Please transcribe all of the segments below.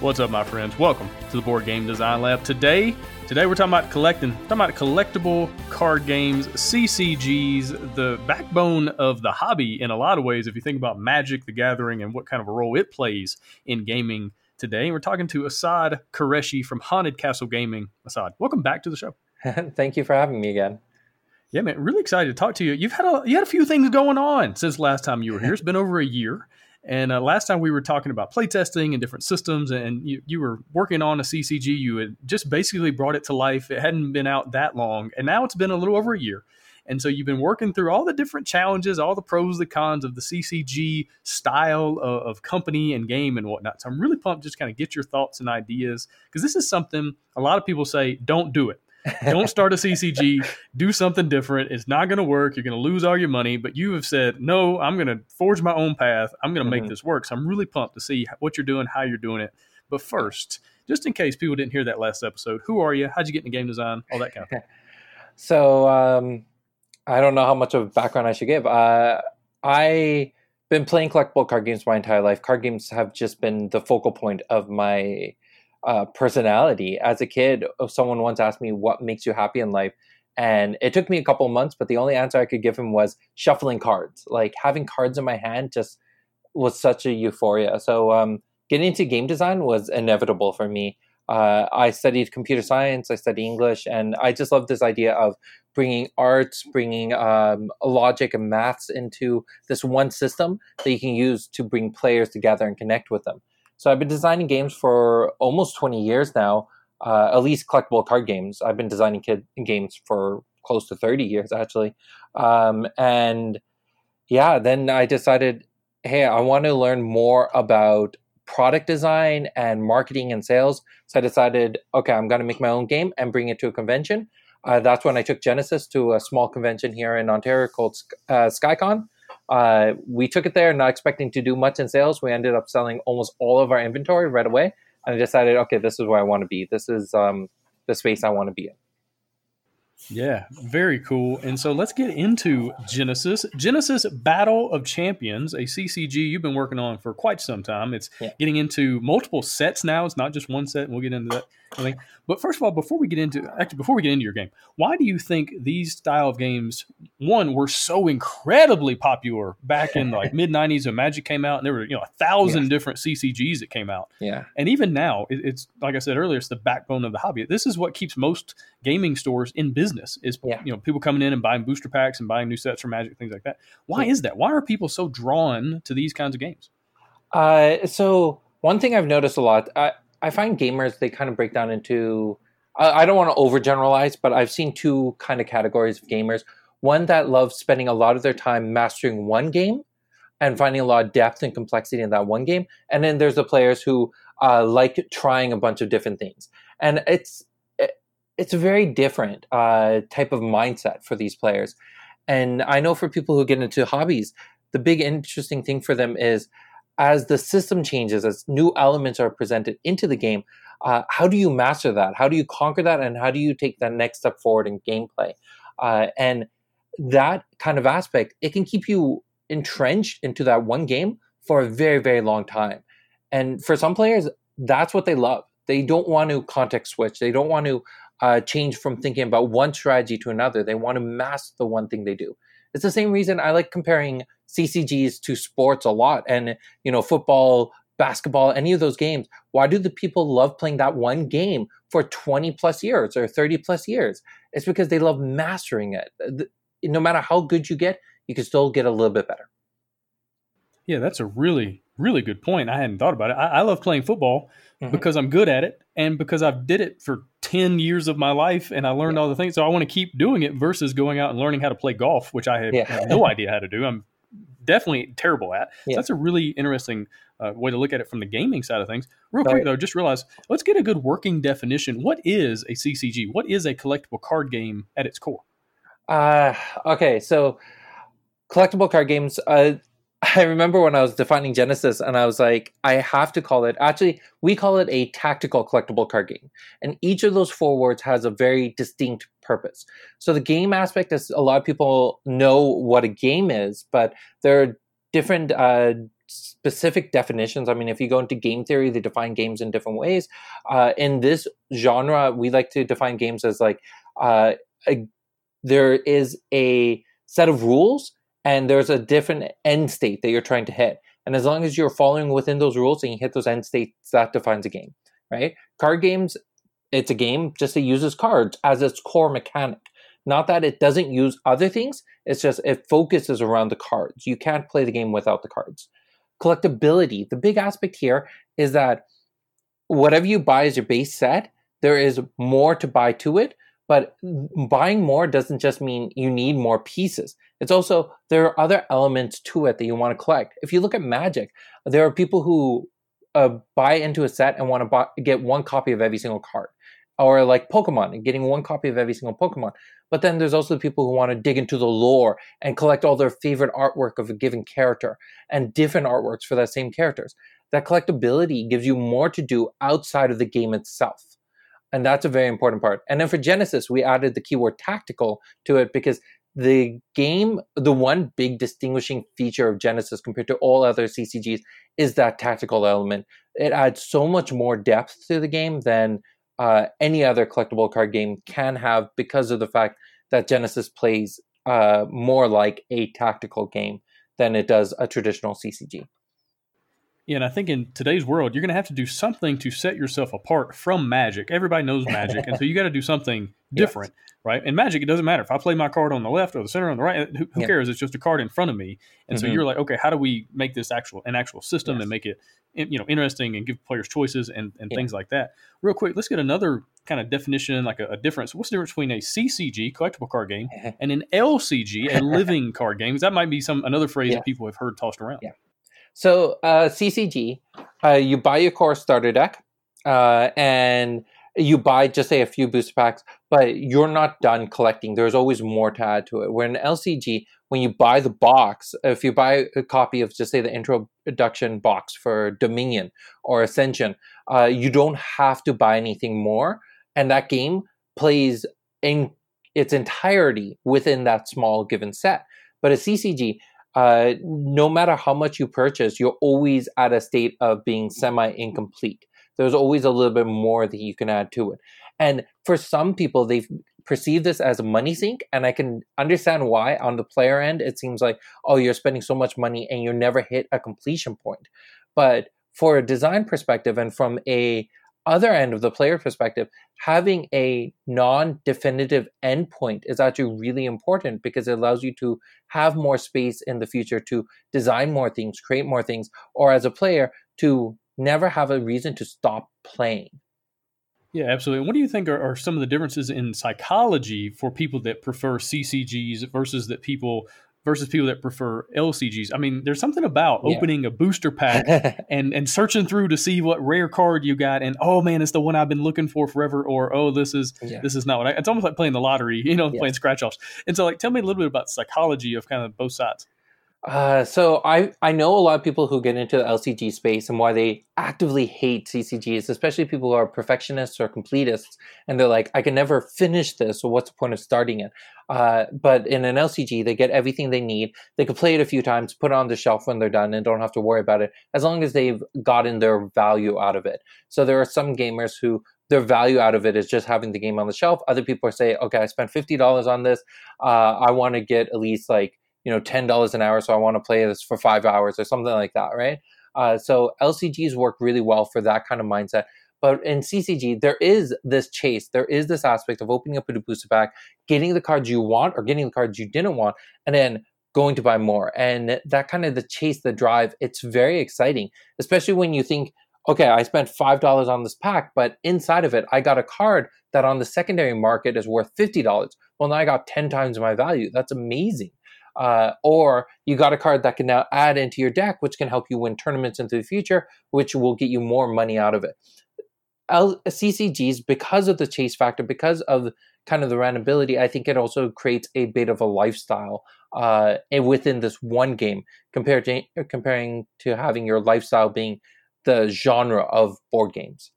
What's up, my friends? Welcome to the Board Game Design Lab. Today, today we're talking about collecting, talking about collectible card games, CCGs, the backbone of the hobby in a lot of ways. If you think about Magic: The Gathering and what kind of a role it plays in gaming today, and we're talking to Assad Qureshi from Haunted Castle Gaming. Assad, welcome back to the show. Thank you for having me again. Yeah, man, really excited to talk to you. You've had a you had a few things going on since last time you were here. It's been over a year. And uh, last time we were talking about playtesting and different systems, and you, you were working on a CCG. You had just basically brought it to life. It hadn't been out that long, and now it's been a little over a year. And so you've been working through all the different challenges, all the pros, the cons of the CCG style of, of company and game and whatnot. So I'm really pumped just kind of get your thoughts and ideas because this is something a lot of people say, don't do it. Don't start a CCG. Do something different. It's not going to work. You're going to lose all your money. But you have said, no, I'm going to forge my own path. I'm going to make mm-hmm. this work. So I'm really pumped to see what you're doing, how you're doing it. But first, just in case people didn't hear that last episode, who are you? How'd you get into game design? All that kind of thing. so um, I don't know how much of a background I should give. Uh, I been playing collectible card games my entire life. Card games have just been the focal point of my uh, personality. As a kid, uh, someone once asked me, What makes you happy in life? And it took me a couple months, but the only answer I could give him was shuffling cards. Like having cards in my hand just was such a euphoria. So um, getting into game design was inevitable for me. Uh, I studied computer science, I studied English, and I just love this idea of bringing arts, bringing um, logic and maths into this one system that you can use to bring players together and connect with them. So I've been designing games for almost 20 years now, uh, at least collectible card games. I've been designing kid games for close to 30 years actually. Um, and yeah, then I decided, hey, I want to learn more about product design and marketing and sales. So I decided, okay, I'm going to make my own game and bring it to a convention. Uh, that's when I took Genesis to a small convention here in Ontario called uh, SkyCon. Uh, we took it there, not expecting to do much in sales. We ended up selling almost all of our inventory right away, and I decided, okay, this is where I want to be. This is um, the space I want to be in. Yeah, very cool. And so let's get into Genesis. Genesis Battle of Champions, a CCG you've been working on for quite some time. It's yeah. getting into multiple sets now. It's not just one set, and we'll get into that. I think. But first of all, before we get into actually before we get into your game, why do you think these style of games one were so incredibly popular back in like mid '90s when Magic came out, and there were you know a thousand yeah. different CCGs that came out. Yeah, and even now, it, it's like I said earlier, it's the backbone of the hobby. This is what keeps most gaming stores in business. Is yeah. you know people coming in and buying booster packs and buying new sets for Magic, things like that. Why yeah. is that? Why are people so drawn to these kinds of games? Uh, so one thing I've noticed a lot. I, I find gamers they kind of break down into I, I don't want to overgeneralize, but I've seen two kind of categories of gamers. One that loves spending a lot of their time mastering one game and finding a lot of depth and complexity in that one game, and then there's the players who uh, like trying a bunch of different things, and it's it, it's a very different uh, type of mindset for these players. And I know for people who get into hobbies, the big interesting thing for them is as the system changes, as new elements are presented into the game, uh, how do you master that? How do you conquer that? And how do you take that next step forward in gameplay? Uh, and that kind of aspect, it can keep you entrenched into that one game for a very, very long time. And for some players, that's what they love. They don't want to context switch. They don't want to uh, change from thinking about one strategy to another. They want to master the one thing they do. It's the same reason I like comparing CCGs to sports a lot. And, you know, football, basketball, any of those games. Why do the people love playing that one game for 20 plus years or 30 plus years? It's because they love mastering it. No matter how good you get, you can still get a little bit better. Yeah, that's a really, really good point. I hadn't thought about it. I, I love playing football mm-hmm. because I'm good at it and because I've did it for 10 years of my life and I learned yeah. all the things. So I want to keep doing it versus going out and learning how to play golf, which I have, yeah. have no idea how to do. I'm definitely terrible at. So that's a really interesting uh, way to look at it from the gaming side of things. Real quick though, just realize let's get a good working definition. What is a CCG? What is a collectible card game at its core? Uh, okay, so collectible card games. Uh, I remember when I was defining Genesis, and I was like, I have to call it. Actually, we call it a tactical collectible card game, and each of those four words has a very distinct purpose. So the game aspect is a lot of people know what a game is, but there are different uh, specific definitions. I mean, if you go into game theory, they define games in different ways. Uh, in this genre, we like to define games as like uh, a there is a set of rules and there's a different end state that you're trying to hit. And as long as you're following within those rules and you hit those end states, that defines a game, right? Card games, it's a game, just it uses cards as its core mechanic. Not that it doesn't use other things, it's just it focuses around the cards. You can't play the game without the cards. Collectability, the big aspect here is that whatever you buy as your base set, there is more to buy to it, but buying more doesn't just mean you need more pieces. It's also there are other elements to it that you want to collect. If you look at Magic, there are people who uh, buy into a set and want to buy, get one copy of every single card, or like Pokemon and getting one copy of every single Pokemon. But then there's also the people who want to dig into the lore and collect all their favorite artwork of a given character and different artworks for that same characters. That collectability gives you more to do outside of the game itself. And that's a very important part. And then for Genesis, we added the keyword tactical to it because the game, the one big distinguishing feature of Genesis compared to all other CCGs is that tactical element. It adds so much more depth to the game than uh, any other collectible card game can have because of the fact that Genesis plays uh, more like a tactical game than it does a traditional CCG. Yeah, and I think in today's world, you're going to have to do something to set yourself apart from Magic. Everybody knows Magic, and so you got to do something different, right? And Magic, it doesn't matter if I play my card on the left or the center or on the right. Who, who Yeah. cares? It's just a card in front of me. And so Mhm. you're like, okay, how do we make this actual an actual system Yes. and make it you know interesting and give players choices and, and Yeah. things like that? Real quick, let's get another kind of definition, like a, a difference. What's the difference between a CCG collectible card game and an LCG, a living card game? that might be some another phrase Yeah. that people have heard tossed around. Yeah. So uh, CCG, uh, you buy your core starter deck, uh, and you buy just say a few booster packs, but you're not done collecting. There's always more to add to it. Where in LCG, when you buy the box, if you buy a copy of just say the introduction box for Dominion or Ascension, uh, you don't have to buy anything more, and that game plays in its entirety within that small given set. But a CCG, uh, no matter how much you purchase, you're always at a state of being semi incomplete. There's always a little bit more that you can add to it. And for some people, they perceive this as a money sink. And I can understand why on the player end, it seems like, oh, you're spending so much money and you never hit a completion point. But for a design perspective and from a other end of the player perspective, having a non-definitive endpoint is actually really important because it allows you to have more space in the future to design more things, create more things, or as a player to never have a reason to stop playing. Yeah, absolutely. What do you think are, are some of the differences in psychology for people that prefer CCGs versus that people versus people that prefer LCGs? I mean, there's something about Yeah. opening a booster pack and and searching through to see what rare card you got, and oh man, it's the one I've been looking for forever, or oh this is Yeah. this is not what I. It's almost like playing the lottery, you know, Yes. playing scratch offs. And so, like, tell me a little bit about psychology of kind of both sides. Uh, so I I know a lot of people who get into the LCG space and why they actively hate CCGs, especially people who are perfectionists or completists, and they're like, I can never finish this, so what's the point of starting it? Uh, but in an LCG, they get everything they need. They can play it a few times, put it on the shelf when they're done, and don't have to worry about it as long as they've gotten their value out of it. So there are some gamers who their value out of it is just having the game on the shelf. Other people saying, okay, I spent fifty dollars on this. Uh, I want to get at least like you know ten dollars an hour, so I want to play this for five hours or something like that, right? Uh, so LCGs work really well for that kind of mindset. But in CCG, there is this chase. There is this aspect of opening up a booster pack, getting the cards you want or getting the cards you didn't want, and then going to buy more. And that kind of the chase, the drive, it's very exciting, especially when you think, okay, I spent five dollars on this pack, but inside of it, I got a card that on the secondary market is worth fifty dollars. Well, now I got ten times my value. That's amazing. Uh, or you got a card that can now add into your deck, which can help you win tournaments into the future, which will get you more money out of it. L- CCGs, because of the chase factor, because of kind of the randomability, I think it also creates a bit of a lifestyle uh, within this one game compared to comparing to having your lifestyle being the genre of board games.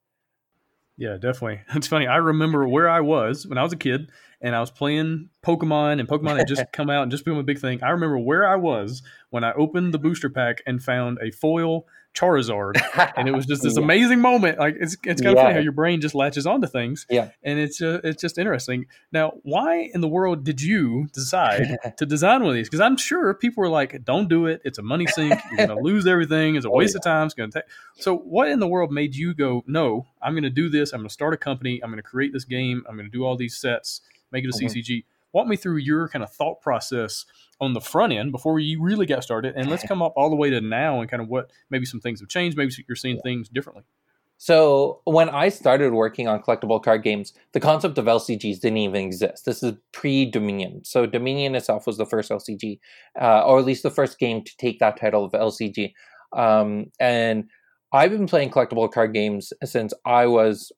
Yeah, definitely. It's funny. I remember where I was when I was a kid and I was playing Pokemon, and Pokemon had just come out and just become a big thing. I remember where I was when I opened the booster pack and found a foil Charizard, and it was just this yeah. amazing moment. Like it's it's kind of yeah. funny how your brain just latches onto things. Yeah, and it's uh, it's just interesting. Now, why in the world did you decide to design one of these? Because I'm sure people were like, "Don't do it. It's a money sink. You're going to lose everything. It's a oh, waste yeah. of time. It's going to take." So, what in the world made you go, "No, I'm going to do this. I'm going to start a company. I'm going to create this game. I'm going to do all these sets, make it a mm-hmm. CCG." Walk me through your kind of thought process on the front end before you really got started, and let's come up all the way to now and kind of what maybe some things have changed. Maybe you're seeing yeah. things differently. So when I started working on collectible card games, the concept of LCGs didn't even exist. This is pre-Dominion. So Dominion itself was the first LCG, uh, or at least the first game to take that title of LCG. Um, and I've been playing collectible card games since I was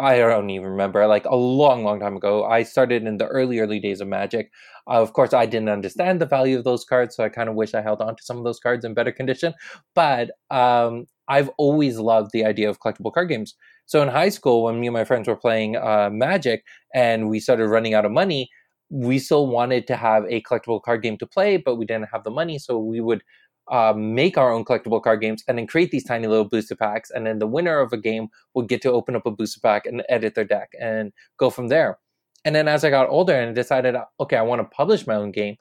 I don't even remember, like a long, long time ago. I started in the early, early days of Magic. Uh, of course, I didn't understand the value of those cards, so I kind of wish I held on to some of those cards in better condition. But um, I've always loved the idea of collectible card games. So in high school, when me and my friends were playing uh, Magic and we started running out of money, we still wanted to have a collectible card game to play, but we didn't have the money. So we would uh, make our own collectible card games and then create these tiny little booster packs. And then the winner of a game would get to open up a booster pack and edit their deck and go from there. And then as I got older and decided, okay, I want to publish my own game,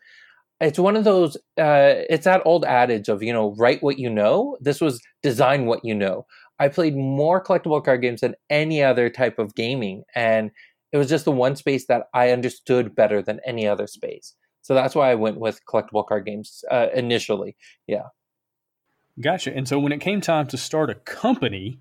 it's one of those, uh, it's that old adage of, you know, write what you know. This was design what you know. I played more collectible card games than any other type of gaming. And it was just the one space that I understood better than any other space. So that's why I went with collectible card games uh, initially. Yeah. Gotcha. And so when it came time to start a company,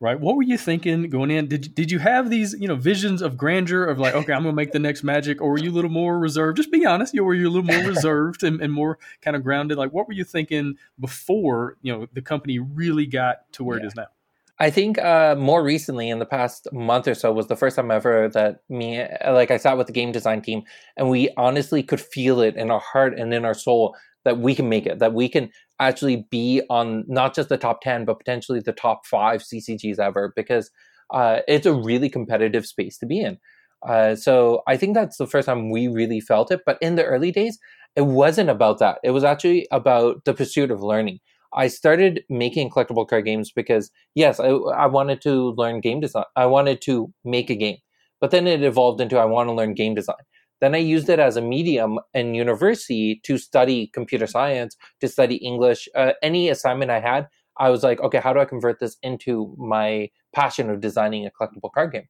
right? What were you thinking going in? Did did you have these you know visions of grandeur of like, okay, I'm going to make the next magic, or were you a little more reserved? Just be honest. You were you a little more reserved and, and more kind of grounded? Like, what were you thinking before you know the company really got to where yeah. it is now? I think uh, more recently, in the past month or so, was the first time ever that me, like, I sat with the game design team, and we honestly could feel it in our heart and in our soul that we can make it, that we can actually be on not just the top ten, but potentially the top five CCGs ever, because uh, it's a really competitive space to be in. Uh, so I think that's the first time we really felt it. But in the early days, it wasn't about that. It was actually about the pursuit of learning. I started making collectible card games because yes, I, I wanted to learn game design. I wanted to make a game, but then it evolved into I want to learn game design. Then I used it as a medium in university to study computer science, to study English. Uh, any assignment I had, I was like, okay, how do I convert this into my passion of designing a collectible card game?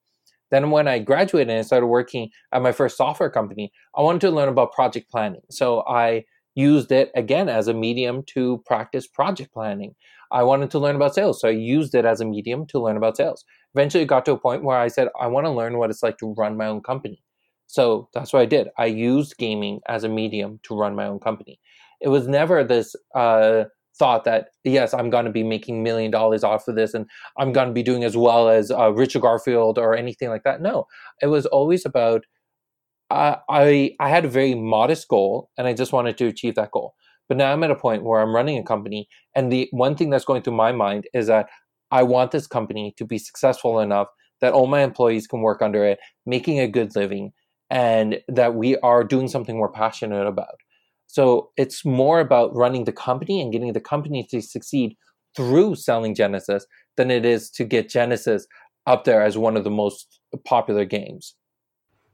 Then when I graduated and started working at my first software company, I wanted to learn about project planning. So I used it again as a medium to practice project planning. I wanted to learn about sales, so I used it as a medium to learn about sales. Eventually, it got to a point where I said, I want to learn what it's like to run my own company. So that's what I did. I used gaming as a medium to run my own company. It was never this uh, thought that, yes, I'm going to be making million dollars off of this and I'm going to be doing as well as uh, Richard Garfield or anything like that. No, it was always about I I had a very modest goal, and I just wanted to achieve that goal. But now I'm at a point where I'm running a company, and the one thing that's going through my mind is that I want this company to be successful enough that all my employees can work under it, making a good living, and that we are doing something we're passionate about. So it's more about running the company and getting the company to succeed through selling Genesis than it is to get Genesis up there as one of the most popular games.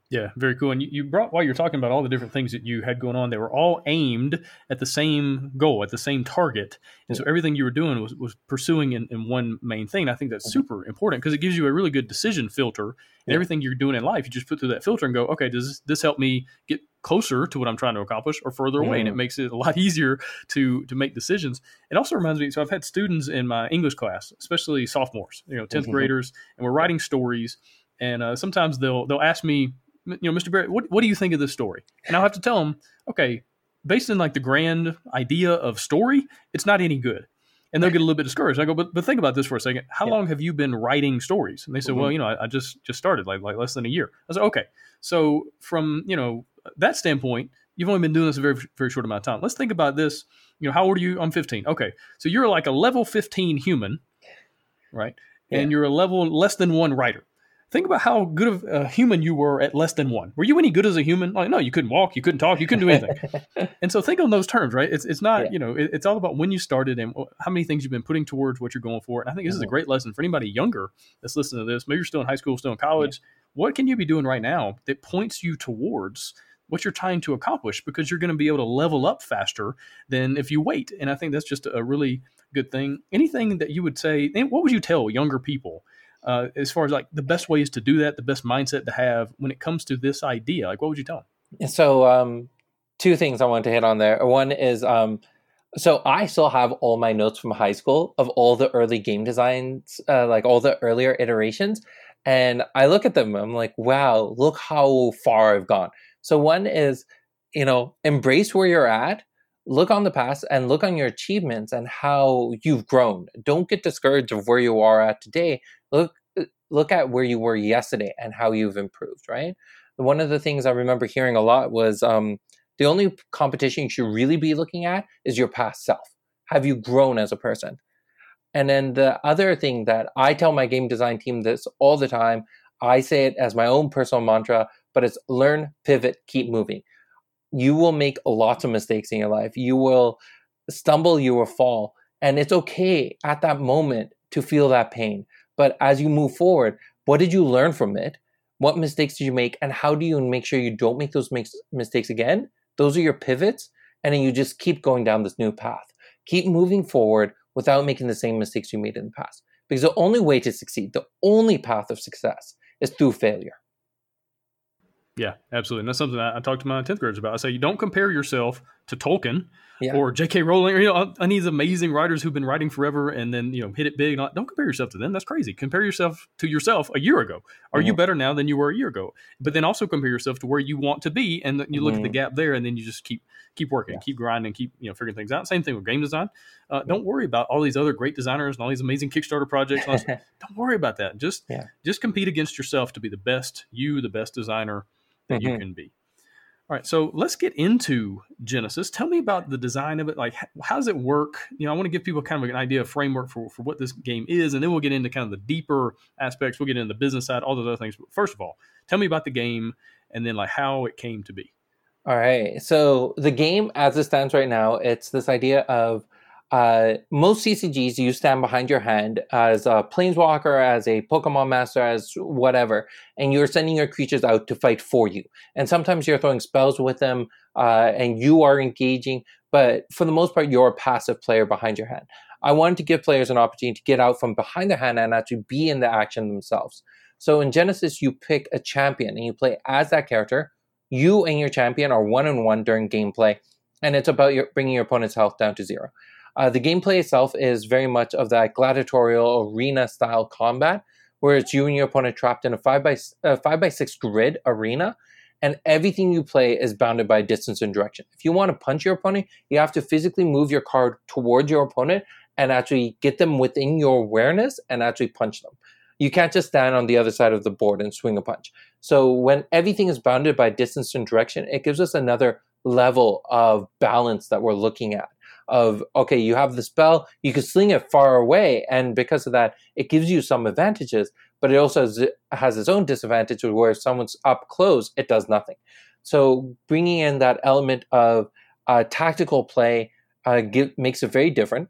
Yeah, very cool. And you, you brought while you're talking about all the different things that you had going on, they were all aimed at the same goal, at the same target. And so everything you were doing was, was pursuing in, in one main thing. And I think that's mm-hmm. super important because it gives you a really good decision filter. And everything you're doing in life, you just put through that filter and go, okay, does this, this help me get closer to what I'm trying to accomplish or further away? And it makes it a lot easier to to make decisions. It also reminds me, so I've had students in my English class, especially sophomores, you know, 10th mm-hmm. graders, and we're writing stories. And uh, sometimes they'll they'll ask me, you know, Mr. Barrett, what, what do you think of this story? And I'll have to tell them, okay, based on like the grand idea of story, it's not any good. And they'll get a little bit discouraged. I go, but, but think about this for a second. How yeah. long have you been writing stories? And they said, mm-hmm. well, you know, I, I, just just started like like less than a year. I said, okay. So from you know that standpoint, you've only been doing this a very very short amount of time. Let's think about this. You know, how old are you? I'm 15. Okay, so you're like a level 15 human, right? Yeah. And you're a level less than one writer think about how good of a human you were at less than one. Were you any good as a human? Like, no, you couldn't walk, you couldn't talk, you couldn't do anything. and so think on those terms, right? It's it's not yeah. you know it, it's all about when you started and how many things you've been putting towards what you're going for. And I think this mm-hmm. is a mm-hmm. great lesson for anybody younger that's listening to this. Maybe you're still in high school, still in college. Yeah. What can you be doing right now that points you towards what you're trying to accomplish? Because you're going to be able to level up faster than if you wait. And I think that's just a really good thing. Anything that you would say, what would you tell younger people? Uh, as far as like the best ways to do that, the best mindset to have when it comes to this idea? Like, what would you tell them? So, um, two things I want to hit on there. One is, um, so I still have all my notes from high school of all the early game designs, uh, like all the earlier iterations. And I look at them, I'm like, wow, look how far I've gone. So, one is, you know, embrace where you're at look on the past and look on your achievements and how you've grown. Don't get discouraged of where you are at today. Look uh, look at where you were yesterday and how you've improved, right? One of the things I remember hearing a lot was um, the only competition you should really be looking at is your past self. Have you grown as a person? And then the other thing that I tell my game design team this all the time, I say it as my own personal mantra, but it's learn, pivot, keep moving you will make lots of mistakes in your life. You will stumble, you will fall. And it's okay at that moment to feel that pain. But as you move forward, what did you learn from it? What mistakes did you make? And how do you make sure you don't make those mistakes again? Those are your pivots. And then you just keep going down this new path. Keep moving forward without making the same mistakes you made in the past. Because the only way to succeed, the only path of success is through failure. Yeah, absolutely. And that's something I, I talked to my 10th graders about. I say, you don't compare yourself to Tolkien yeah. or J.K. Rowling or, you know, any of these amazing writers who've been writing forever and then, you know, hit it big. Don't compare yourself to them. That's crazy. Compare yourself to yourself a year ago. Are mm-hmm. you better now than you were a year ago? But then also compare yourself to where you want to be. And you look mm-hmm. at the mm-hmm. gap there and then you just keep, keep working, yeah. keep grinding, keep, you know, figuring things out. Same thing with game design. Uh, don't worry about all these other great designers and all these amazing Kickstarter projects. don't worry about that. Just, yeah. just compete against yourself to be the best you, the best designer that mm-hmm. you can be. All right, so let's get into Genesis. Tell me about the design of it. Like, how does it work? You know, I want to give people kind of an idea, of framework for, for what this game is, and then we'll get into kind of the deeper aspects. We'll get into the business side, all those other things. But first of all, tell me about the game, and then like how it came to be. All right. So the game, as it stands right now, it's this idea of uh, most CCGs, you stand behind your hand as a planeswalker, as a Pokemon master, as whatever, and you're sending your creatures out to fight for you. And sometimes you're throwing spells with them, uh, and you are engaging, but for the most part, you're a passive player behind your hand. I wanted to give players an opportunity to get out from behind their hand and actually be in the action themselves. So in Genesis, you pick a champion and you play as that character. You and your champion are one on one during gameplay, and it's about your, bringing your opponent's health down to zero. Uh, the gameplay itself is very much of that gladiatorial arena style combat, where it's you and your opponent trapped in a five by uh, five by six grid arena, and everything you play is bounded by distance and direction. If you want to punch your opponent, you have to physically move your card towards your opponent and actually get them within your awareness and actually punch them. You can't just stand on the other side of the board and swing a punch. So when everything is bounded by distance and direction, it gives us another level of balance that we're looking at of okay you have the spell you can sling it far away and because of that it gives you some advantages but it also has its own disadvantages where if someone's up close it does nothing. So bringing in that element of uh, tactical play uh, give, makes it very different.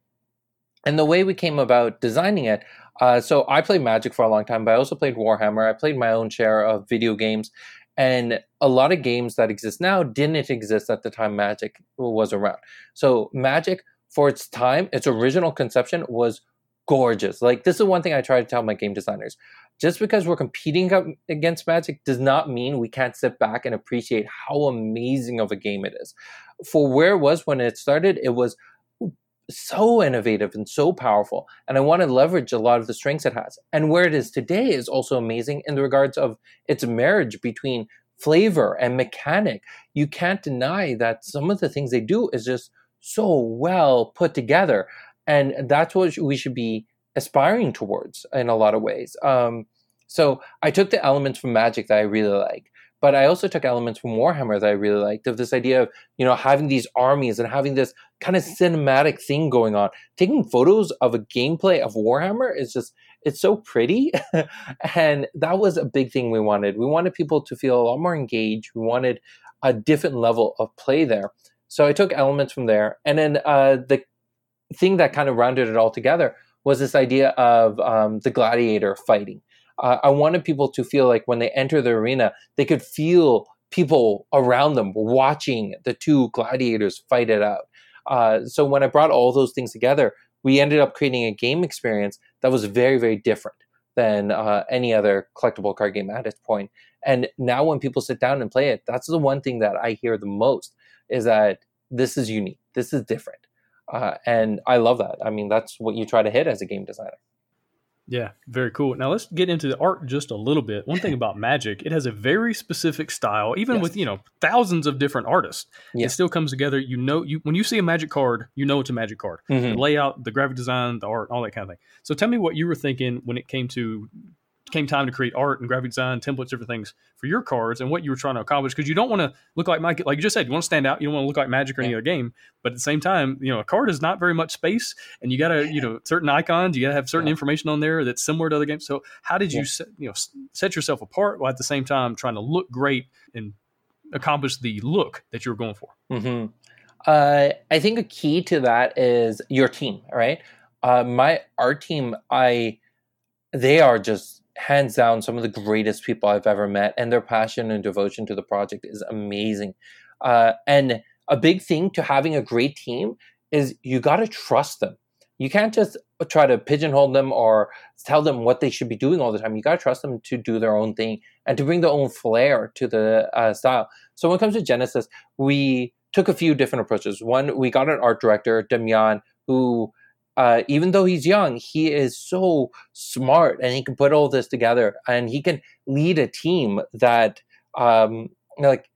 And the way we came about designing it uh, so i played magic for a long time but i also played warhammer. I played my own share of video games and a lot of games that exist now didn't exist at the time Magic was around. So Magic, for its time, its original conception was gorgeous. Like this is one thing I try to tell my game designers. Just because we're competing against Magic does not mean we can't sit back and appreciate how amazing of a game it is. For where it was when it started, it was so innovative and so powerful. And I want to leverage a lot of the strengths it has. And where it is today is also amazing in the regards of its marriage between flavor and mechanic. You can't deny that some of the things they do is just so well put together. And that's what we should be aspiring towards in a lot of ways. Um, so I took the elements from Magic that I really like, but I also took elements from Warhammer that I really liked of this idea of, you know, having these armies and having this kind of cinematic thing going on. Taking photos of a gameplay of Warhammer is just, it's so pretty. and that was a big thing we wanted. We wanted people to feel a lot more engaged. We wanted a different level of play there. So I took elements from there. And then uh, the thing that kind of rounded it all together was this idea of um, the gladiator fighting uh, I wanted people to feel like when they enter the arena, they could feel people around them watching the two gladiators fight it out. Uh, so when I brought all those things together, we ended up creating a game experience that was very, very different than uh, any other collectible card game at its point. And now when people sit down and play it, that's the one thing that I hear the most is that this is unique, this is different. Uh, and I love that. I mean, that's what you try to hit as a game designer. Yeah, very cool. Now let's get into the art just a little bit. One thing about Magic, it has a very specific style, even yes. with you know thousands of different artists. Yes. It still comes together. You know, you when you see a Magic card, you know it's a Magic card. Mm-hmm. The layout, the graphic design, the art, all that kind of thing. So tell me what you were thinking when it came to came time to create art and graphic design, templates, different things for your cards and what you were trying to accomplish. Because you don't want to look like Mike, like you just said, you want to stand out. You don't want to look like Magic or yeah. any other game. But at the same time, you know, a card is not very much space, and you got to, you know, certain icons. You got to have certain yeah. information on there that's similar to other games. So how did you, set, you know, set yourself apart while at the same time trying to look great and accomplish the look that you were going for? Mm-hmm. Uh, I think a key to that is your team, right? Uh, my art team, I they are just hands down some of the greatest people I've ever met, and their passion and devotion to the project is amazing. Uh, and a big thing to having a great team is you got to trust them. You can't just try to pigeonhole them or tell them what they should be doing all the time. You got to trust them to do their own thing and to bring their own flair to the uh, style. So when it comes to Genesis, we took a few different approaches. One, we got an art director, Damian, who uh, even though he's young, he is so smart and he can put all this together and he can lead a team that, um, like,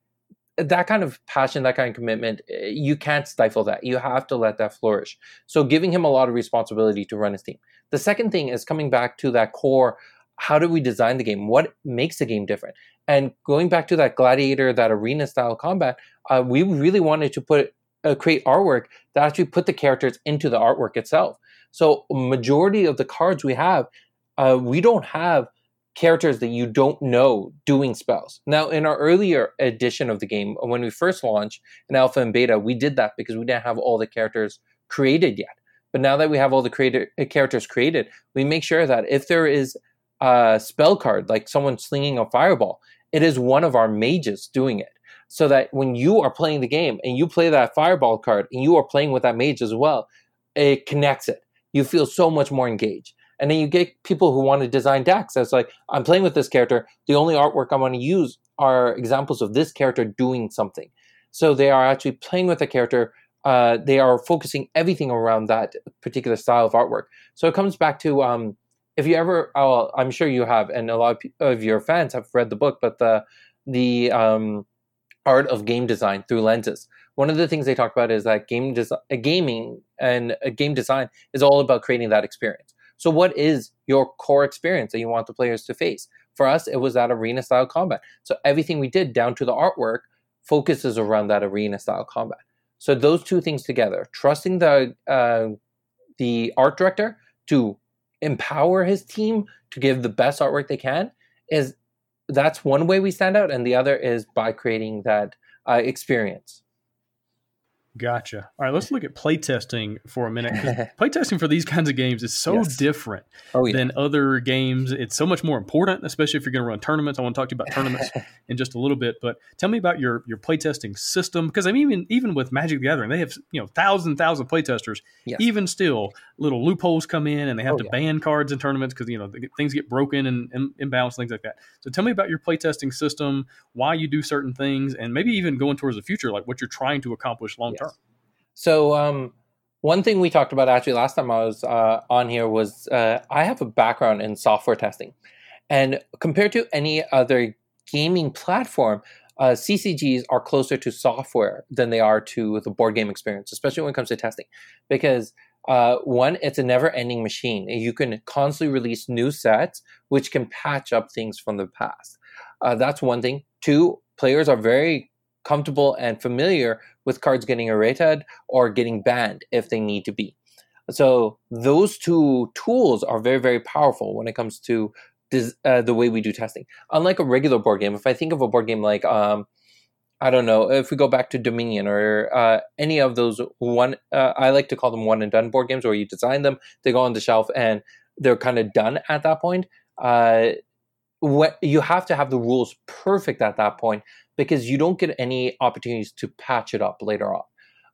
that kind of passion, that kind of commitment, eh, you can't stifle that. You have to let that flourish. So, giving him a lot of responsibility to run his team. The second thing is coming back to that core how do we design the game? What makes the game different? And going back to that gladiator, that arena style combat, uh, we really wanted to put uh, create artwork that actually put the characters into the artwork itself. So majority of the cards we have, uh, we don't have characters that you don't know doing spells. Now, in our earlier edition of the game, when we first launched in alpha and beta, we did that because we didn't have all the characters created yet. But now that we have all the created, uh, characters created, we make sure that if there is a spell card, like someone slinging a fireball, it is one of our mages doing it so that when you are playing the game and you play that fireball card and you are playing with that mage as well, it connects it. You feel so much more engaged. And then you get people who want to design decks that's like, I'm playing with this character. The only artwork I want to use are examples of this character doing something. So they are actually playing with the character. Uh, they are focusing everything around that particular style of artwork. So it comes back to um, if you ever, oh, I'm sure you have, and a lot of your fans have read the book, but the the um, art of game design through lenses. One of the things they talk about is that game design, gaming and a game design is all about creating that experience. So, what is your core experience that you want the players to face? For us, it was that arena style combat. So, everything we did down to the artwork focuses around that arena style combat. So, those two things together, trusting the uh, the art director to empower his team to give the best artwork they can, is that's one way we stand out, and the other is by creating that uh, experience. Gotcha. All right, let's look at playtesting for a minute. playtesting for these kinds of games is so yes. different oh, yeah. than other games. It's so much more important, especially if you're going to run tournaments. I want to talk to you about tournaments in just a little bit, but tell me about your your playtesting system because I mean, even even with Magic the Gathering, they have you know thousand thousand playtesters. Yes. Even still, little loopholes come in, and they have oh, to yeah. ban cards in tournaments because you know things get broken and, and imbalanced, things like that. So tell me about your playtesting system, why you do certain things, and maybe even going towards the future, like what you're trying to accomplish long term. So um, one thing we talked about actually last time I was uh, on here was uh, I have a background in software testing, and compared to any other gaming platform, uh, CCGs are closer to software than they are to the board game experience, especially when it comes to testing, because uh, one, it's a never-ending machine. You can constantly release new sets, which can patch up things from the past. Uh, that's one thing. Two, players are very comfortable and familiar with cards getting errated or getting banned if they need to be. So those two tools are very, very powerful when it comes to this, uh, the way we do testing. Unlike a regular board game, if I think of a board game like, um, I don't know, if we go back to Dominion or uh, any of those one, uh, I like to call them one and done board games where you design them, they go on the shelf, and they're kind of done at that point. Uh, what you have to have the rules perfect at that point because you don't get any opportunities to patch it up later on.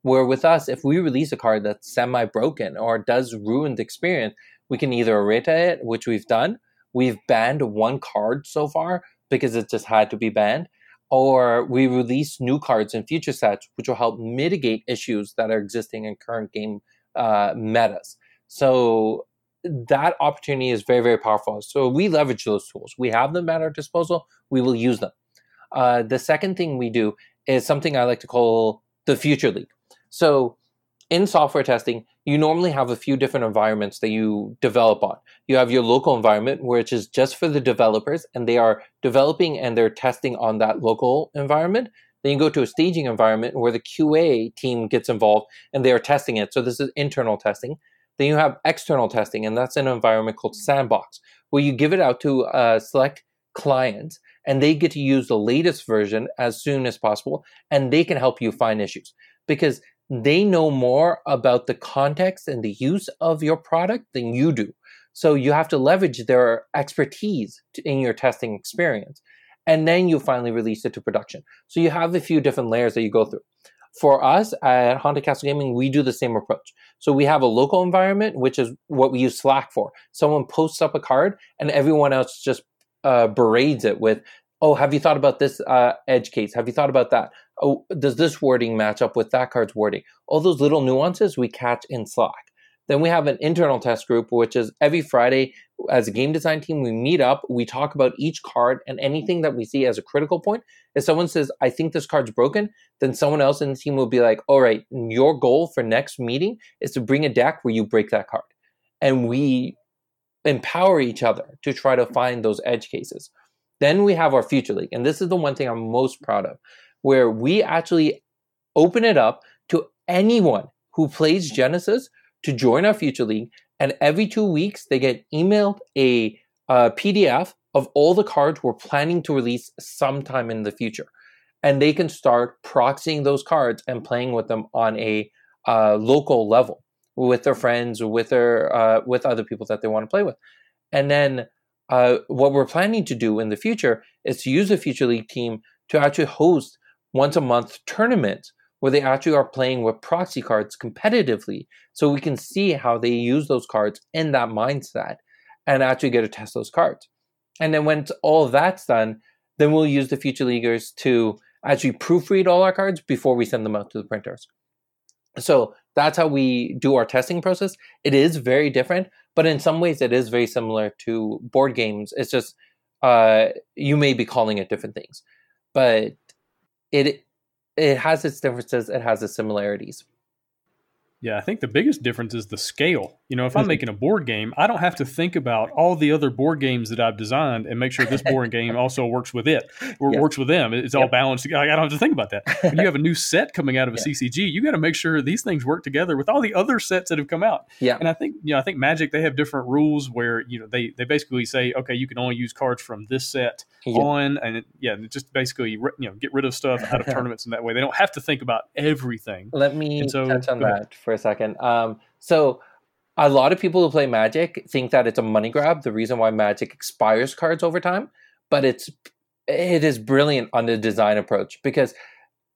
Where with us, if we release a card that's semi broken or does ruin the experience, we can either errata it, which we've done. We've banned one card so far because it just had to be banned, or we release new cards in future sets, which will help mitigate issues that are existing in current game uh, metas. So that opportunity is very, very powerful. So we leverage those tools. We have them at our disposal. We will use them. Uh, the second thing we do is something I like to call the future league. So in software testing, you normally have a few different environments that you develop on. You have your local environment, which is just for the developers, and they are developing and they're testing on that local environment. Then you go to a staging environment where the QA team gets involved and they are testing it. So this is internal testing. Then you have external testing, and that's an environment called Sandbox, where you give it out to uh, select clients and they get to use the latest version as soon as possible, and they can help you find issues because they know more about the context and the use of your product than you do. So you have to leverage their expertise in your testing experience. And then you finally release it to production. So you have a few different layers that you go through for us at Haunted Castle Gaming, we do the same approach. So we have a local environment, which is what we use Slack for. Someone posts up a card, and everyone else just uh, berades it with, "Oh, have you thought about this uh, edge case? Have you thought about that? Oh, does this wording match up with that card's wording?" All those little nuances we catch in Slack. Then we have an internal test group, which is every Friday as a game design team, we meet up, we talk about each card and anything that we see as a critical point. If someone says, I think this card's broken, then someone else in the team will be like, all right, your goal for next meeting is to bring a deck where you break that card. And we empower each other to try to find those edge cases. Then we have our future league. And this is the one thing I'm most proud of, where we actually open it up to anyone who plays Genesis to join our future league. And every two weeks, they get emailed a, a PDF of all the cards we're planning to release sometime in the future. And they can start proxying those cards and playing with them on a uh, local level with their friends or with their uh, with other people that they want to play with. And then uh, what we're planning to do in the future is to use the Future League team to actually host once a month tournaments where they actually are playing with proxy cards competitively so we can see how they use those cards in that mindset and actually get to test those cards. And then when all that's done, then we'll use the future leaguers to actually proofread all our cards before we send them out to the printers. So that's how we do our testing process. It is very different, but in some ways it is very similar to board games. It's just uh, you may be calling it different things, but it it has its differences, it has its similarities. Yeah, I think the biggest difference is the scale. You know, if I'm making a board game, I don't have to think about all the other board games that I've designed and make sure this board game also works with it or yep. works with them. It's yep. all balanced. I don't have to think about that. When you have a new set coming out of a yeah. CCG, you got to make sure these things work together with all the other sets that have come out. Yeah. And I think, you know, I think Magic, they have different rules where, you know, they, they basically say, okay, you can only use cards from this set yep. on. And it, yeah, just basically, you know, get rid of stuff out of tournaments in that way. They don't have to think about everything. Let me so, touch on that ahead. for a second. Um, so, a lot of people who play Magic think that it's a money grab. The reason why Magic expires cards over time, but it's it is brilliant on the design approach because,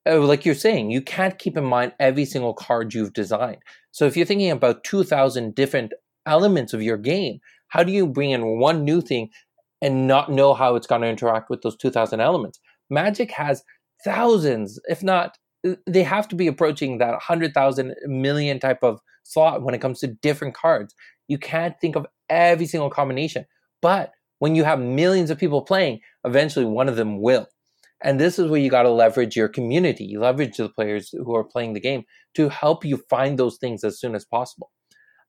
uh, like you're saying, you can't keep in mind every single card you've designed. So if you're thinking about two thousand different elements of your game, how do you bring in one new thing and not know how it's going to interact with those two thousand elements? Magic has thousands, if not they have to be approaching that 100,000 million type of slot when it comes to different cards. You can't think of every single combination. But when you have millions of people playing, eventually one of them will. And this is where you got to leverage your community, you leverage the players who are playing the game to help you find those things as soon as possible.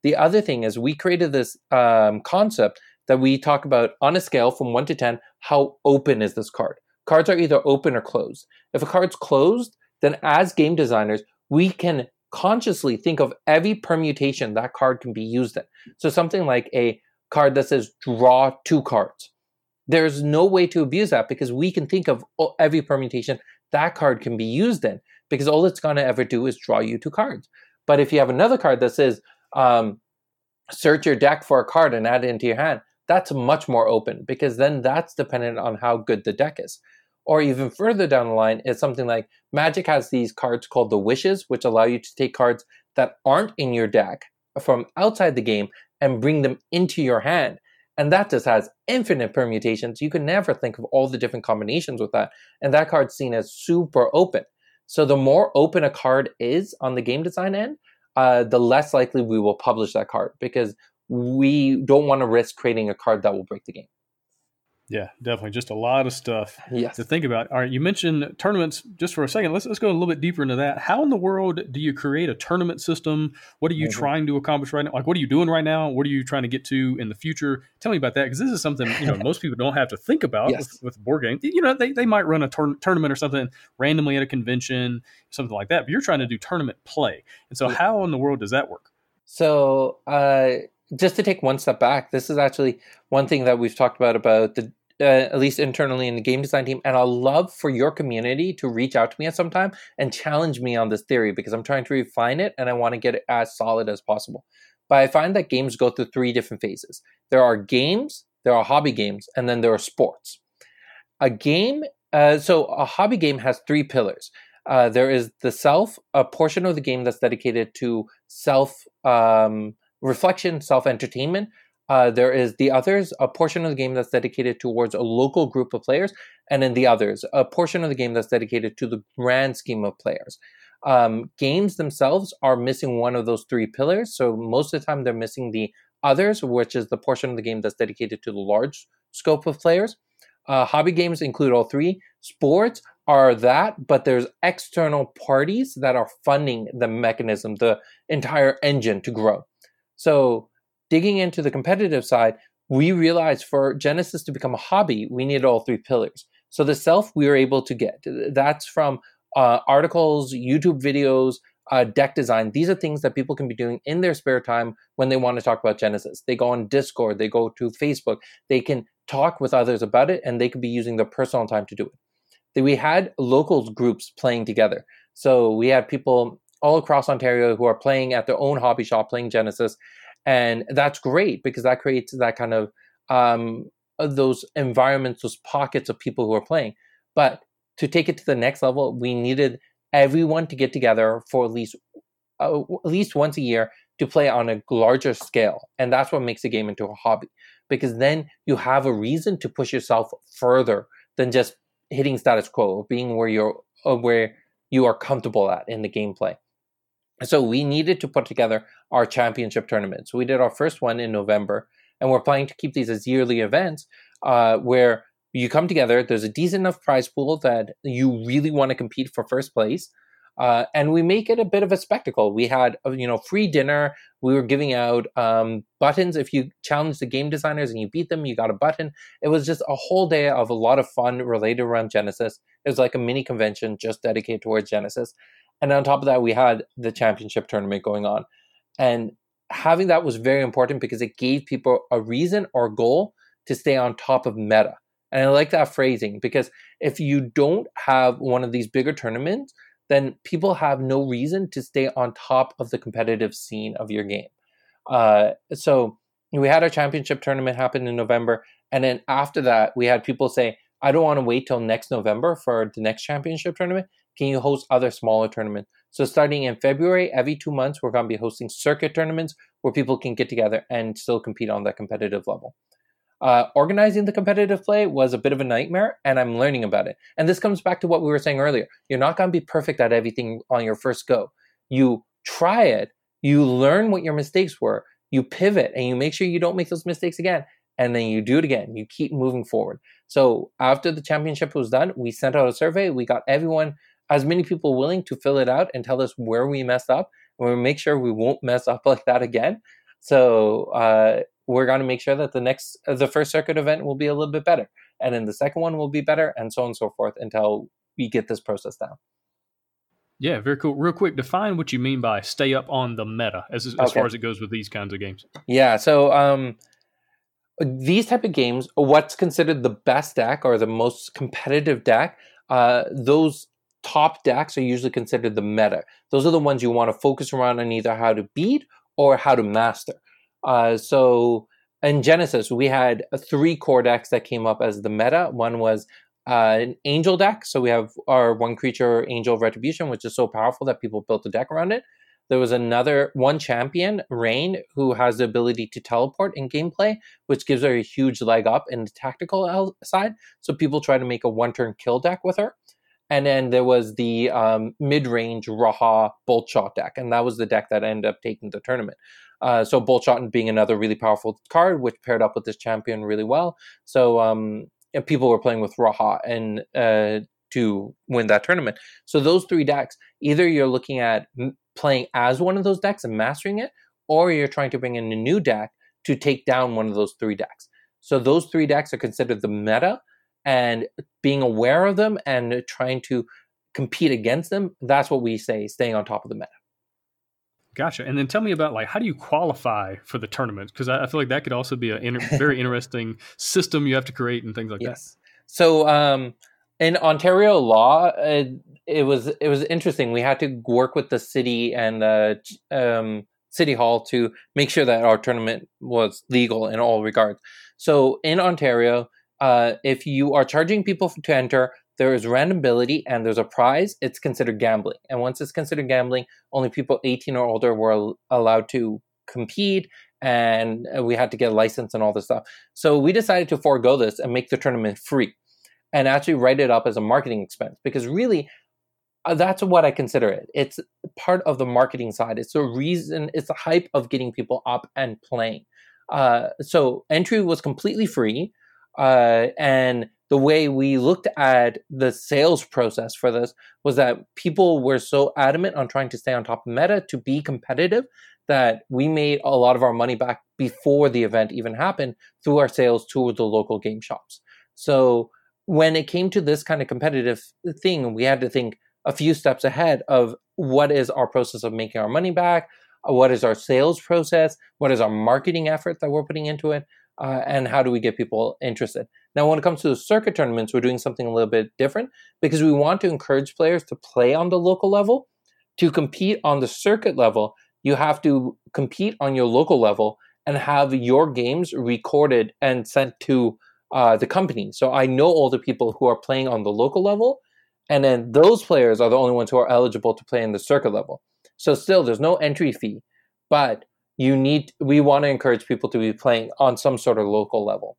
The other thing is we created this um, concept that we talk about on a scale from one to 10, how open is this card? Cards are either open or closed. If a card's closed, then as game designers, we can consciously think of every permutation that card can be used in. So something like a card that says draw two cards. There's no way to abuse that because we can think of every permutation that card can be used in because all it's going to ever do is draw you two cards. But if you have another card that says um, search your deck for a card and add it into your hand, that's much more open because then that's dependent on how good the deck is. Or even further down the line is something like Magic has these cards called the wishes, which allow you to take cards that aren't in your deck from outside the game and bring them into your hand. And that just has infinite permutations. You can never think of all the different combinations with that. And that card's seen as super open. So the more open a card is on the game design end, uh, the less likely we will publish that card because we don't want to risk creating a card that will break the game. Yeah, definitely. Just a lot of stuff yes. to think about. All right, you mentioned tournaments just for a second. Let's let's go a little bit deeper into that. How in the world do you create a tournament system? What are you mm-hmm. trying to accomplish right now? Like, what are you doing right now? What are you trying to get to in the future? Tell me about that because this is something you know most people don't have to think about yes. with, with board game. You know, they, they might run a tur- tournament or something randomly at a convention, something like that. But you're trying to do tournament play, and so yeah. how in the world does that work? So. Uh just to take one step back, this is actually one thing that we've talked about about the uh, at least internally in the game design team. And I'd love for your community to reach out to me at some time and challenge me on this theory because I'm trying to refine it and I want to get it as solid as possible. But I find that games go through three different phases there are games, there are hobby games, and then there are sports. A game, uh, so a hobby game has three pillars. Uh, there is the self, a portion of the game that's dedicated to self um, reflection, self entertainment. Uh, there is the others, a portion of the game that's dedicated towards a local group of players, and then the others, a portion of the game that's dedicated to the grand scheme of players. Um, games themselves are missing one of those three pillars, so most of the time they're missing the others, which is the portion of the game that's dedicated to the large scope of players. Uh, hobby games include all three. Sports are that, but there's external parties that are funding the mechanism, the entire engine to grow. So digging into the competitive side, we realized for Genesis to become a hobby, we needed all three pillars. So the self we were able to get. That's from uh, articles, YouTube videos, uh, deck design. These are things that people can be doing in their spare time when they want to talk about Genesis. They go on Discord, they go to Facebook, they can talk with others about it, and they could be using their personal time to do it. We had locals groups playing together. So we had people all across Ontario who are playing at their own hobby shop, playing Genesis, and that's great because that creates that kind of um, those environments, those pockets of people who are playing. But to take it to the next level, we needed everyone to get together for at least uh, at least once a year to play on a larger scale, and that's what makes a game into a hobby. Because then you have a reason to push yourself further than just hitting status quo or being where you're uh, where you are comfortable at in the gameplay. So we needed to put together our championship tournaments. We did our first one in November, and we're planning to keep these as yearly events uh, where you come together. There's a decent enough prize pool that you really want to compete for first place. Uh, and we make it a bit of a spectacle. We had, uh, you know, free dinner. We were giving out um, buttons. If you challenge the game designers and you beat them, you got a button. It was just a whole day of a lot of fun related around Genesis. It was like a mini convention just dedicated towards Genesis. And on top of that, we had the championship tournament going on. And having that was very important because it gave people a reason or goal to stay on top of meta. And I like that phrasing because if you don't have one of these bigger tournaments, then people have no reason to stay on top of the competitive scene of your game. Uh, so we had our championship tournament happen in November. And then after that, we had people say, I don't want to wait till next November for the next championship tournament. Can you host other smaller tournaments? So starting in February, every two months, we're going to be hosting circuit tournaments where people can get together and still compete on that competitive level. Uh, organizing the competitive play was a bit of a nightmare, and I'm learning about it. And this comes back to what we were saying earlier. You're not going to be perfect at everything on your first go. You try it, you learn what your mistakes were, you pivot, and you make sure you don't make those mistakes again. and then you do it again. You keep moving forward. So after the championship was done, we sent out a survey. We got everyone, as many people willing to fill it out and tell us where we messed up. And we make sure we won't mess up like that again. So uh, we're going to make sure that the next, uh, the first circuit event will be a little bit better, and then the second one will be better, and so on and so forth until we get this process down. Yeah, very cool. Real quick, define what you mean by stay up on the meta as, as okay. far as it goes with these kinds of games. Yeah, so um, these type of games, what's considered the best deck or the most competitive deck, uh, those top decks are usually considered the meta. Those are the ones you want to focus around on either how to beat or how to master. Uh, so in Genesis, we had three core decks that came up as the meta. One was uh, an angel deck. So we have our one creature angel of retribution, which is so powerful that people built a deck around it. There was another one champion, Rain, who has the ability to teleport in gameplay, which gives her a huge leg up in the tactical side. So people try to make a one turn kill deck with her. And then there was the um, mid range Raha Bolt Shot deck, and that was the deck that ended up taking the tournament. Uh, so Bolt Shot being another really powerful card, which paired up with this champion really well. So um, people were playing with Raha and uh, to win that tournament. So those three decks, either you're looking at playing as one of those decks and mastering it, or you're trying to bring in a new deck to take down one of those three decks. So those three decks are considered the meta, and being aware of them and trying to compete against them, that's what we say, staying on top of the meta. Gotcha. And then tell me about like how do you qualify for the tournament? Because I, I, feel like that could also be a inter- very interesting system you have to create and things like yes. that. So um, in Ontario law, it, it, was it was interesting. We had to work with the city and the um, city hall to make sure that our tournament was legal in all regards. So in Ontario, uh, if you are charging people to enter, there is randomability and there's a prize, it's considered gambling. And once it's considered gambling, only people 18 or older were allowed to compete and we had to get a license and all this stuff. So we decided to forego this and make the tournament free and actually write it up as a marketing expense because really uh, that's what I consider it. It's part of the marketing side. It's a reason, it's the hype of getting people up and playing. Uh, so entry was completely free. Uh, and the way we looked at the sales process for this was that people were so adamant on trying to stay on top of meta to be competitive that we made a lot of our money back before the event even happened through our sales to the local game shops. So when it came to this kind of competitive thing, we had to think a few steps ahead of what is our process of making our money back, what is our sales process, what is our marketing effort that we're putting into it, uh, and how do we get people interested. Now, when it comes to the circuit tournaments, we're doing something a little bit different because we want to encourage players to play on the local level. To compete on the circuit level, you have to compete on your local level and have your games recorded and sent to uh, the company. So I know all the people who are playing on the local level, and then those players are the only ones who are eligible to play in the circuit level. So still, there's no entry fee, but you need. We want to encourage people to be playing on some sort of local level.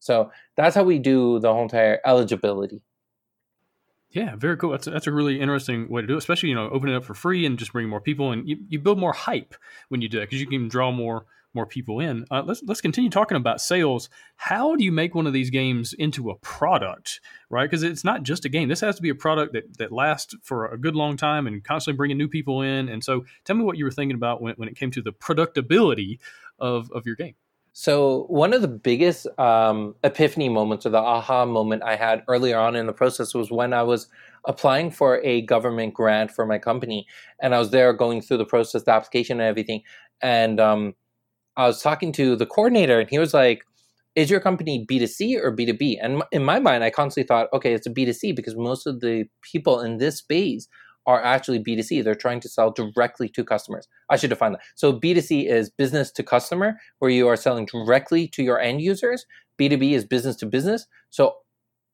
So that's how we do the whole entire eligibility. Yeah, very cool. That's a, that's a really interesting way to do it, especially you know open it up for free and just bring more people and you, you build more hype when you do it because you can draw more more people in. Uh, let's let's continue talking about sales. How do you make one of these games into a product, right? Because it's not just a game. This has to be a product that that lasts for a good long time and constantly bringing new people in. And so, tell me what you were thinking about when when it came to the productability of of your game. So one of the biggest um, epiphany moments or the aha moment I had earlier on in the process was when I was applying for a government grant for my company, and I was there going through the process, the application, and everything. And um, I was talking to the coordinator, and he was like, "Is your company B two C or B two B?" And in my mind, I constantly thought, "Okay, it's a B two C because most of the people in this space are actually B2C. They're trying to sell directly to customers. I should define that. So B2C is business to customer, where you are selling directly to your end users. B2B is business to business. So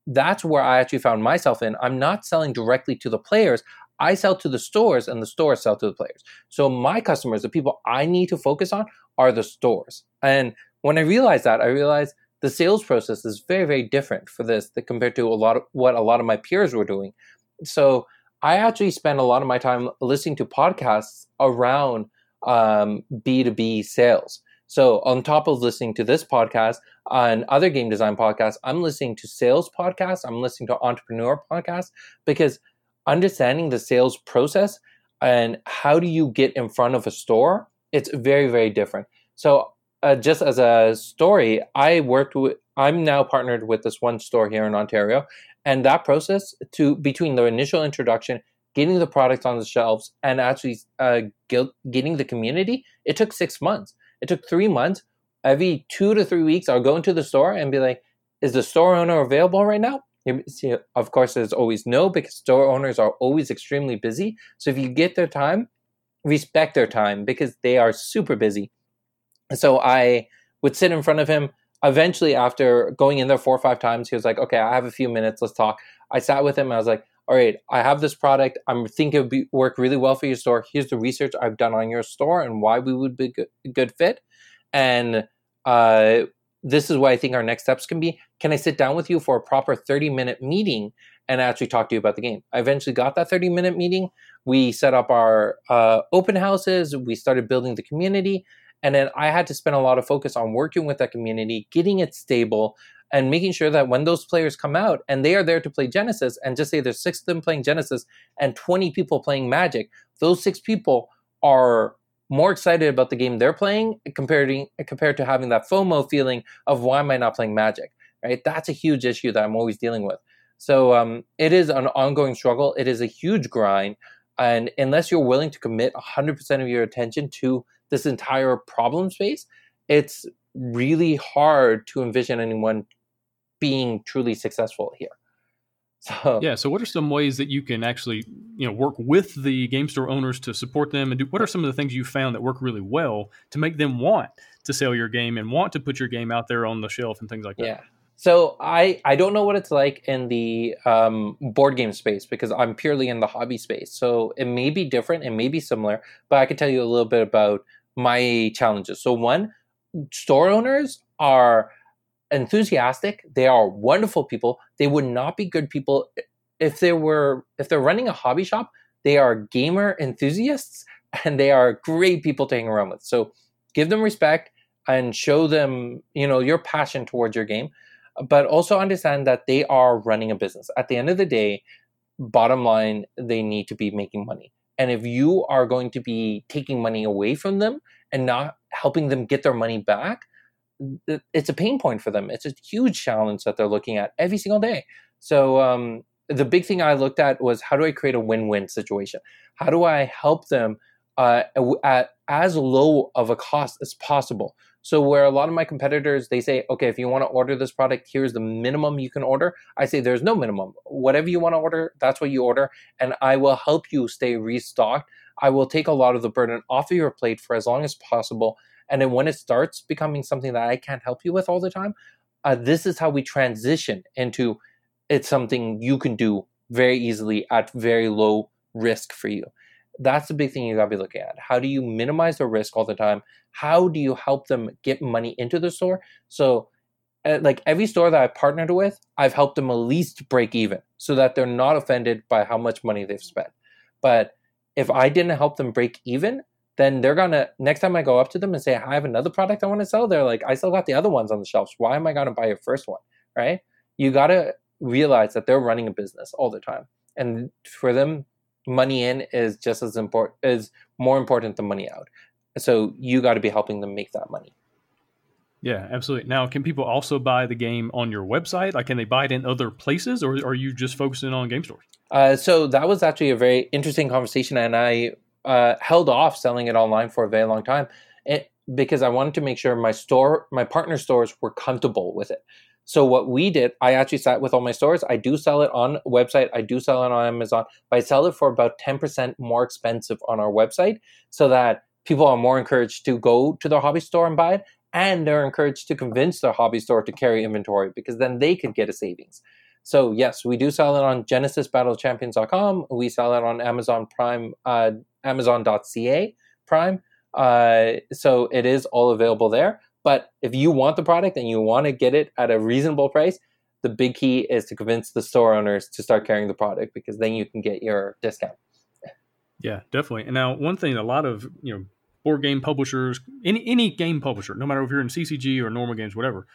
that's where I actually found myself in. I'm not selling directly to the players. I sell to the stores and the stores sell to the players. So my customers, the people I need to focus on are the stores. And when I realized that, I realized the sales process is very, very different for this compared to a lot of what a lot of my peers were doing. So I actually spend a lot of my time listening to podcasts around um, B2B sales. So, on top of listening to this podcast, and other game design podcasts. I'm listening to sales podcasts. I'm listening to entrepreneur podcasts because understanding the sales process and how do you get in front of a store, it's very, very different. So, uh, just as a story, I worked with, I'm now partnered with this one store here in Ontario. And that process to between the initial introduction, getting the product on the shelves, and actually uh, getting the community, it took six months. It took three months. Every two to three weeks, I'll go into the store and be like, is the store owner available right now? Of course, there's always no because store owners are always extremely busy. So if you get their time, respect their time because they are super busy. So I would sit in front of him. Eventually, after going in there four or five times, he was like, "Okay, I have a few minutes. Let's talk." I sat with him. I was like, "All right, I have this product. I'm thinking it would be, work really well for your store. Here's the research I've done on your store and why we would be a good fit." And uh, this is what I think our next steps can be. Can I sit down with you for a proper 30 minute meeting and actually talk to you about the game? I eventually got that 30 minute meeting. We set up our uh, open houses, we started building the community. And then I had to spend a lot of focus on working with that community, getting it stable, and making sure that when those players come out and they are there to play Genesis, and just say there's six of them playing Genesis and 20 people playing Magic, those six people are more excited about the game they're playing compared to, compared to having that FOMO feeling of why am I not playing Magic? Right, that's a huge issue that I'm always dealing with. So um, it is an ongoing struggle. It is a huge grind, and unless you're willing to commit 100% of your attention to this entire problem space, it's really hard to envision anyone being truly successful here. So yeah, so what are some ways that you can actually you know work with the game store owners to support them, and do, what are some of the things you found that work really well to make them want to sell your game and want to put your game out there on the shelf and things like that? Yeah. So I I don't know what it's like in the um, board game space because I'm purely in the hobby space. So it may be different, it may be similar, but I can tell you a little bit about my challenges. So one, store owners are enthusiastic. They are wonderful people. They would not be good people if they were if they're running a hobby shop. They are gamer enthusiasts and they are great people to hang around with. So give them respect and show them, you know, your passion towards your game, but also understand that they are running a business. At the end of the day, bottom line, they need to be making money. And if you are going to be taking money away from them and not helping them get their money back, it's a pain point for them. It's a huge challenge that they're looking at every single day. So um, the big thing I looked at was how do I create a win-win situation? How do I help them uh, at as low of a cost as possible? So where a lot of my competitors they say, okay, if you want to order this product, here's the minimum you can order. I say there's no minimum. Whatever you want to order, that's what you order, and I will help you stay restocked. I will take a lot of the burden off of your plate for as long as possible and then when it starts becoming something that I can't help you with all the time, uh, this is how we transition into it's something you can do very easily at very low risk for you. That's the big thing you gotta be looking at. How do you minimize the risk all the time? How do you help them get money into the store? So, uh, like every store that I've partnered with, I've helped them at least break even so that they're not offended by how much money they've spent. But if I didn't help them break even, then they're gonna next time I go up to them and say I have another product I want to sell, they're like, I still got the other ones on the shelves. Why am I gonna buy your first one? Right? You gotta realize that they're running a business all the time, and for them, money in is just as important is more important than money out. So you got to be helping them make that money. Yeah, absolutely. Now, can people also buy the game on your website? Like, can they buy it in other places, or are you just focusing on game stores? Uh, so that was actually a very interesting conversation, and I uh, held off selling it online for a very long time it, because I wanted to make sure my store, my partner stores were comfortable with it. So what we did, I actually sat with all my stores. I do sell it on website. I do sell it on Amazon, but I sell it for about 10% more expensive on our website so that people are more encouraged to go to their hobby store and buy it. And they're encouraged to convince their hobby store to carry inventory because then they could get a savings. So yes, we do sell it on GenesisBattleChampions.com. We sell it on Amazon Prime, uh, Amazon.ca Prime. Uh, so it is all available there. But if you want the product and you want to get it at a reasonable price, the big key is to convince the store owners to start carrying the product because then you can get your discount. Yeah, definitely. And now one thing a lot of you know board game publishers, any any game publisher, no matter if you're in CCG or normal games, whatever,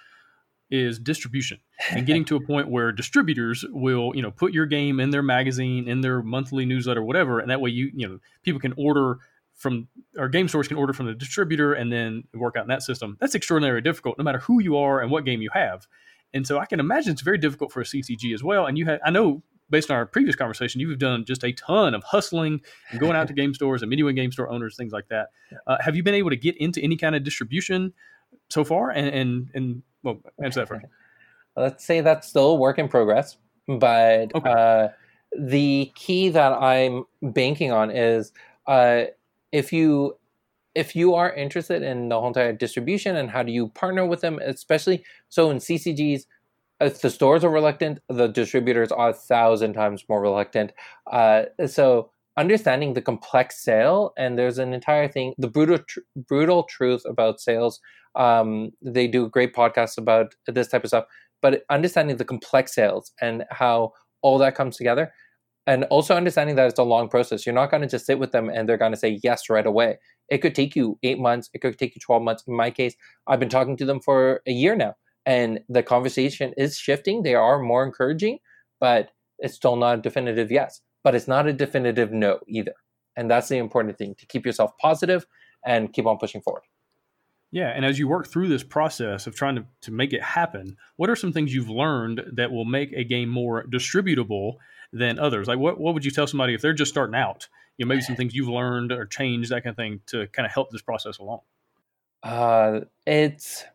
is distribution and getting to a point where distributors will, you know, put your game in their magazine, in their monthly newsletter, whatever, and that way you, you know, people can order from our game stores can order from the distributor and then work out in that system. That's extraordinarily difficult, no matter who you are and what game you have. And so I can imagine it's very difficult for a CCG as well. And you had, I know based on our previous conversation, you've done just a ton of hustling and going out to game stores and meeting with game store owners, things like that. Uh, have you been able to get into any kind of distribution so far? And and, and well, answer that first. Let's say that's still a work in progress, but okay. uh, the key that I'm banking on is uh, if you if you are interested in the whole entire distribution and how do you partner with them, especially so in CCGs, if the stores are reluctant, the distributors are a thousand times more reluctant. Uh, so understanding the complex sale, and there's an entire thing, the brutal tr- brutal truth about sales. Um, they do great podcasts about this type of stuff, but understanding the complex sales and how all that comes together and also understanding that it's a long process. You're not going to just sit with them and they're going to say yes right away. It could take you eight months. It could take you 12 months. In my case, I've been talking to them for a year now and the conversation is shifting. They are more encouraging, but it's still not a definitive yes. But it's not a definitive no either. And that's the important thing to keep yourself positive and keep on pushing forward. Yeah, and as you work through this process of trying to, to make it happen, what are some things you've learned that will make a game more distributable than others? Like, what, what would you tell somebody if they're just starting out? You know, maybe some things you've learned or changed, that kind of thing, to kind of help this process along. Uh, it's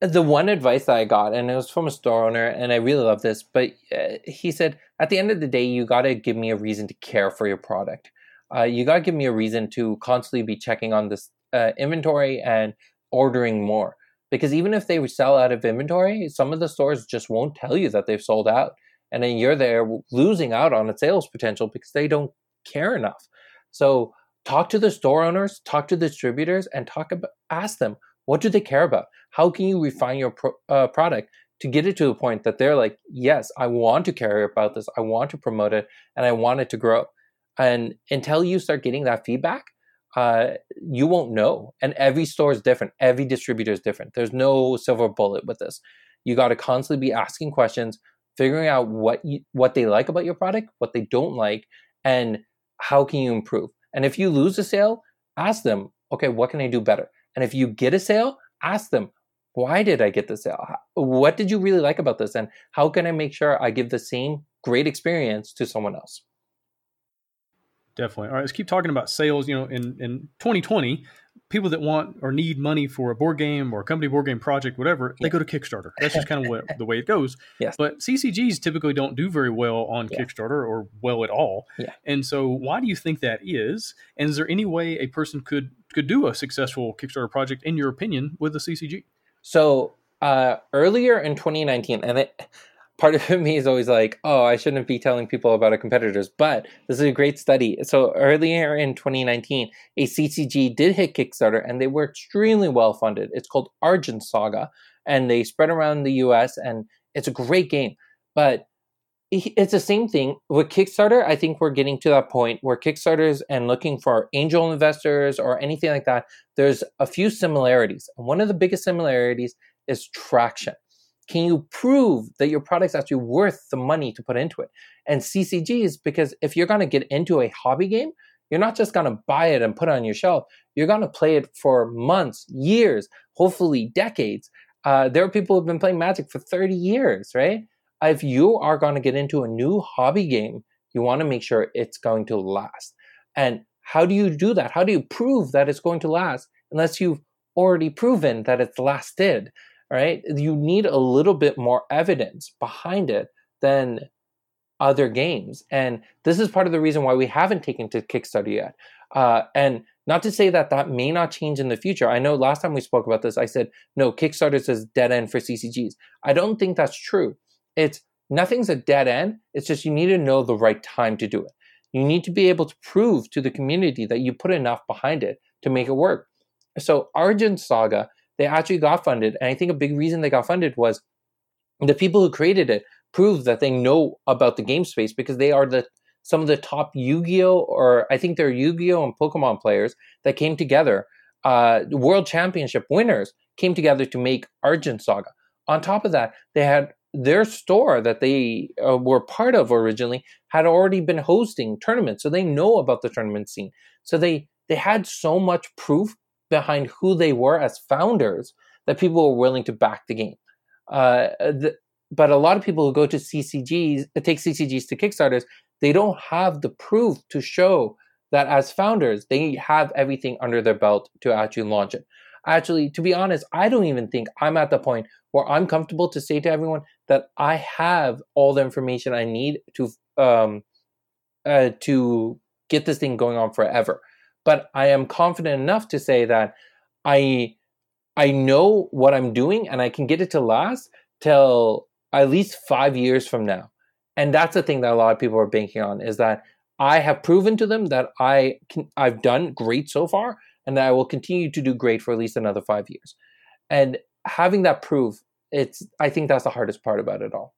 the one advice that I got, and it was from a store owner, and I really love this, but uh, he said, at the end of the day, you got to give me a reason to care for your product. Uh, you got to give me a reason to constantly be checking on this uh, inventory and ordering more. Because even if they sell out of inventory, some of the stores just won't tell you that they've sold out. And then you're there losing out on a sales potential because they don't care enough. So talk to the store owners, talk to the distributors, and talk about, ask them, what do they care about? How can you refine your pro, uh, product to get it to a point that they're like, yes, I want to care about this, I want to promote it, and I want it to grow. And until you start getting that feedback, uh, you won't know. And every store is different. Every distributor is different. There's no silver bullet with this. You got to constantly be asking questions, figuring out what you, what they like about your product, what they don't like, and how can you improve. And if you lose a sale, ask them, okay, what can I do better? And if you get a sale, ask them, why did I get the sale? What did you really like about this? And how can I make sure I give the same great experience to someone else? Definitely. All right, let's keep talking about sales. You know, in, in 2020, people that want or need money for a board game or a company board game project, whatever, yeah. they go to Kickstarter. That's just kind of what, the way it goes. Yes. But CCGs typically don't do very well on yeah. Kickstarter or well at all. Yeah. And so, why do you think that is? And is there any way a person could could do a successful Kickstarter project, in your opinion, with a CCG? So uh, earlier in 2019, and it, part of me is always like, oh, I shouldn't be telling people about our competitors, but this is a great study. So earlier in 2019, a CCG did hit Kickstarter and they were extremely well funded. It's called Argent Saga and they spread around the US and it's a great game. But it's the same thing with Kickstarter. I think we're getting to that point where Kickstarters and looking for angel investors or anything like that, there's a few similarities. And one of the biggest similarities is traction can you prove that your product's actually worth the money to put into it? And CCGs, because if you're going to get into a hobby game, you're not just going to buy it and put it on your shelf. You're going to play it for months, years, hopefully decades. Uh, there are people who've been playing Magic for 30 years, right? If you are going to get into a new hobby game, you want to make sure it's going to last. And how do you do that? How do you prove that it's going to last unless you've already proven that it's lasted? Right? You need a little bit more evidence behind it than other games. And this is part of the reason why we haven't taken to Kickstarter yet. Uh, and not to say that that may not change in the future. I know last time we spoke about this, I said, no, Kickstarter says dead end for CCGs. I don't think that's true. It's nothing's a dead end. It's just you need to know the right time to do it. You need to be able to prove to the community that you put enough behind it to make it work. So Argent Saga they actually got funded. And I think a big reason they got funded was the people who created it proved that they know about the game space because they are the some of the top Yu-Gi-Oh or I think they're Yu-Gi-Oh and Pokemon players that came together. Uh, world championship winners came together to make Argent Saga. On top of that, they had their store that they uh, were part of originally had already been hosting tournaments, so they know about the tournament scene. So they they had so much proof behind who they were as founders that people were willing to back the game. Uh, the, but a lot of people who go to CCGs, uh, take CCGs to Kickstarters, they don't have the proof to show that as founders, they have everything under their belt to actually launch it. Actually, to be honest, I don't even think I'm at the point where I'm comfortable to say to everyone that I have all the information I need to um, uh, to get this thing going on forever. But I am confident enough to say that I I know what I'm doing and I can get it to last till at least five years from now. And that's the thing that a lot of people are banking on is that I have proven to them that I can I've done great so far and that I will continue to do great for at least another five years. And having that proof, it's I think that's the hardest part about it all.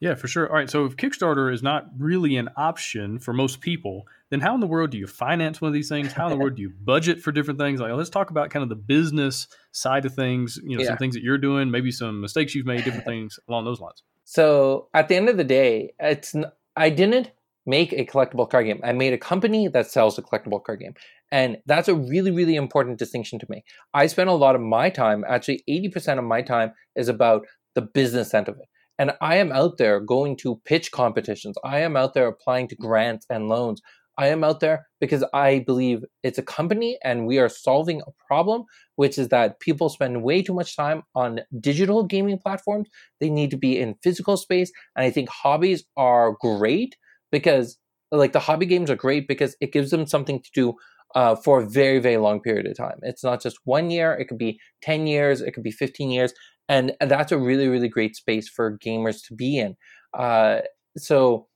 Yeah, for sure. All right. So if Kickstarter is not really an option for most people, then how in the world do you finance one of these things? How in the world do you budget for different things? Like, let's talk about kind of the business side of things. You know, yeah. some things that you're doing, maybe some mistakes you've made, different things along those lines. So at the end of the day, it's I didn't make a collectible card game. I made a company that sells a collectible card game. And that's a really, really important distinction to make. I spend a lot of my time, actually 80% of my time is about the business end of it. And I am out there going to pitch competitions. I am out there applying to grants and loans. I am out there because I believe it's a company and we are solving a problem, which is that people spend way too much time on digital gaming platforms. They need to be in physical space. And I think hobbies are great because, like, the hobby games are great because it gives them something to do uh, for a very, very long period of time. It's not just one year, it could be 10 years, it could be 15 years. And that's a really, really great space for gamers to be in. Uh, so,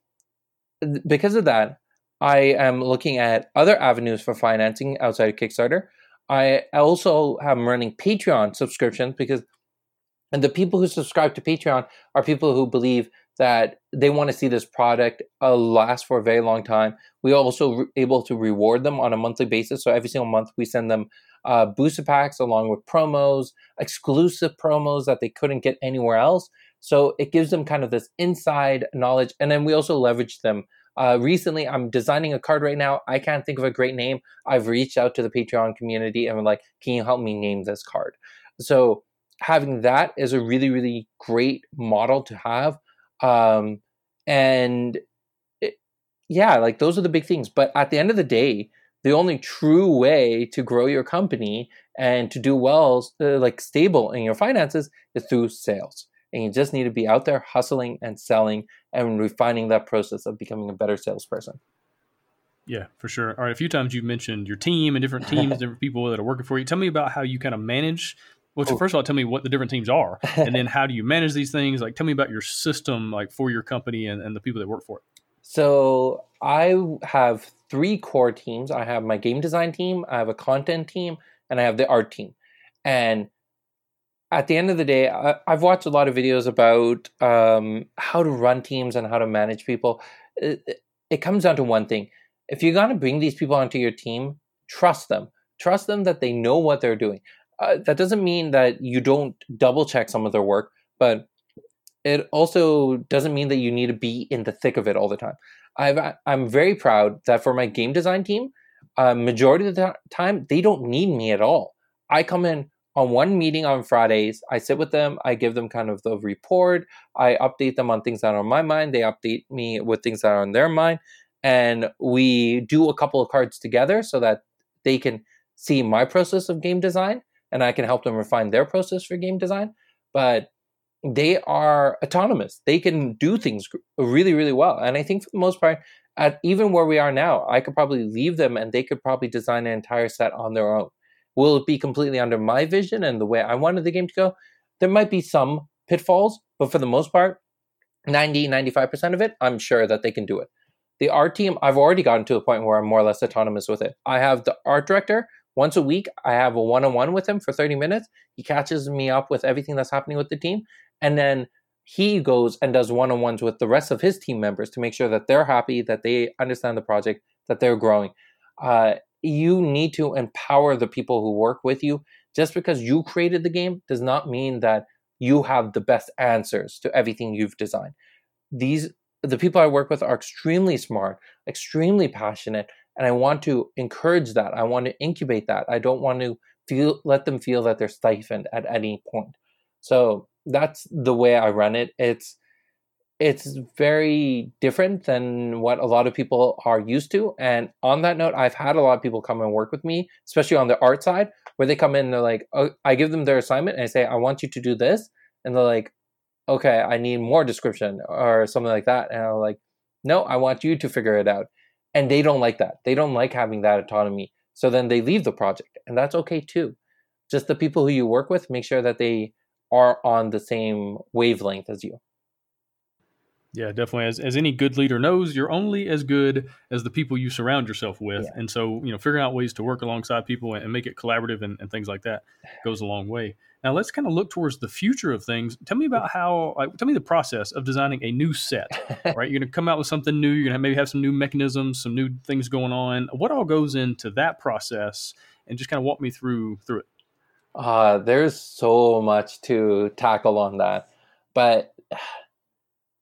because of that, I am looking at other avenues for financing outside of Kickstarter. I also am running Patreon subscriptions because and the people who subscribe to Patreon are people who believe that they want to see this product uh, last for a very long time. We are also re- able to reward them on a monthly basis. So every single month we send them uh, booster packs along with promos, exclusive promos that they couldn't get anywhere else. So it gives them kind of this inside knowledge, and then we also leverage them. Uh, recently, I'm designing a card right now. I can't think of a great name. I've reached out to the Patreon community and I'm like, "Can you help me name this card?" So having that is a really, really great model to have um, and it, yeah, like those are the big things. But at the end of the day, the only true way to grow your company and to do well, uh, like stable in your finances, is through sales. And you just need to be out there hustling and selling and refining that process of becoming a better salesperson. Yeah, for sure. All right, a few times you've mentioned your team and different teams, different people that are working for you. Tell me about how you kind of manage well, first of all, tell me what the different teams are, and then how do you manage these things? Like, tell me about your system, like for your company and, and the people that work for it. So I have three core teams. I have my game design team, I have a content team, and I have the art team. And at the end of the day, I, have watched a lot of videos about um, how to run teams and how to manage people. It, it comes down to one thing: if you're going to bring these people onto your team, trust them. Trust them that they know what they're doing uh, that doesn't mean that you don't double check some of their work, but it also doesn't mean that you need to be in the thick of it all the time. I've, I'm very proud that for my game design team, uh, majority of the time they don't need me at all. I come in on one meeting on Fridays. I sit with them. I give them kind of the report. I update them on things that are on my mind. They update me with things that are on their mind, and we do a couple of cards together so that they can see my process of game design and I can help them refine their process for game design. But they are autonomous. They can do things really, really well. And I think for the most part, at even where we are now, I could probably leave them and they could probably design an entire set on their own. Will it be completely under my vision and the way I wanted the game to go? There might be some pitfalls, but for the most part, 90, 95% of it, I'm sure that they can do it. The art team, I've already gotten to a point where I'm more or less autonomous with it. I have the art director once a week, I have a one on one with him for 30 minutes. He catches me up with everything that's happening with the team. And then he goes and does one on ones with the rest of his team members to make sure that they're happy, that they understand the project, that they're growing. Uh, you need to empower the people who work with you. Just because you created the game does not mean that you have the best answers to everything you've designed. These the people I work with are extremely smart, extremely passionate, and I want to encourage that. I want to incubate that. I don't want to feel let them feel that they're stifled at any point. So that's the way I run it. It's it's very different than what a lot of people are used to. And on that note, I've had a lot of people come and work with me, especially on the art side, where they come in and they're like, oh, I give them their assignment and I say, I want you to do this. And they're like, okay, I need more description or something like that. And I'm like, no, I want you to figure it out. And they don't like that. They don't like having that autonomy. So then they leave the project. And that's okay too. Just the people who you work with, make sure that they are on the same wavelength as you. Yeah, definitely. As, as any good leader knows, you're only as good as the people you surround yourself with. Yeah. And so, you know, figuring out ways to work alongside people and, make it collaborative and, and, things like that goes a long way. Now, let's kind of look towards the future of things. Tell me about how, like, tell me the process of designing a new set, right? You're going to come out with something new. You're going to maybe have some new mechanisms, some new things going on. What all goes into that process? And just kind of walk me through through it. Uh, there's so much to tackle on that. But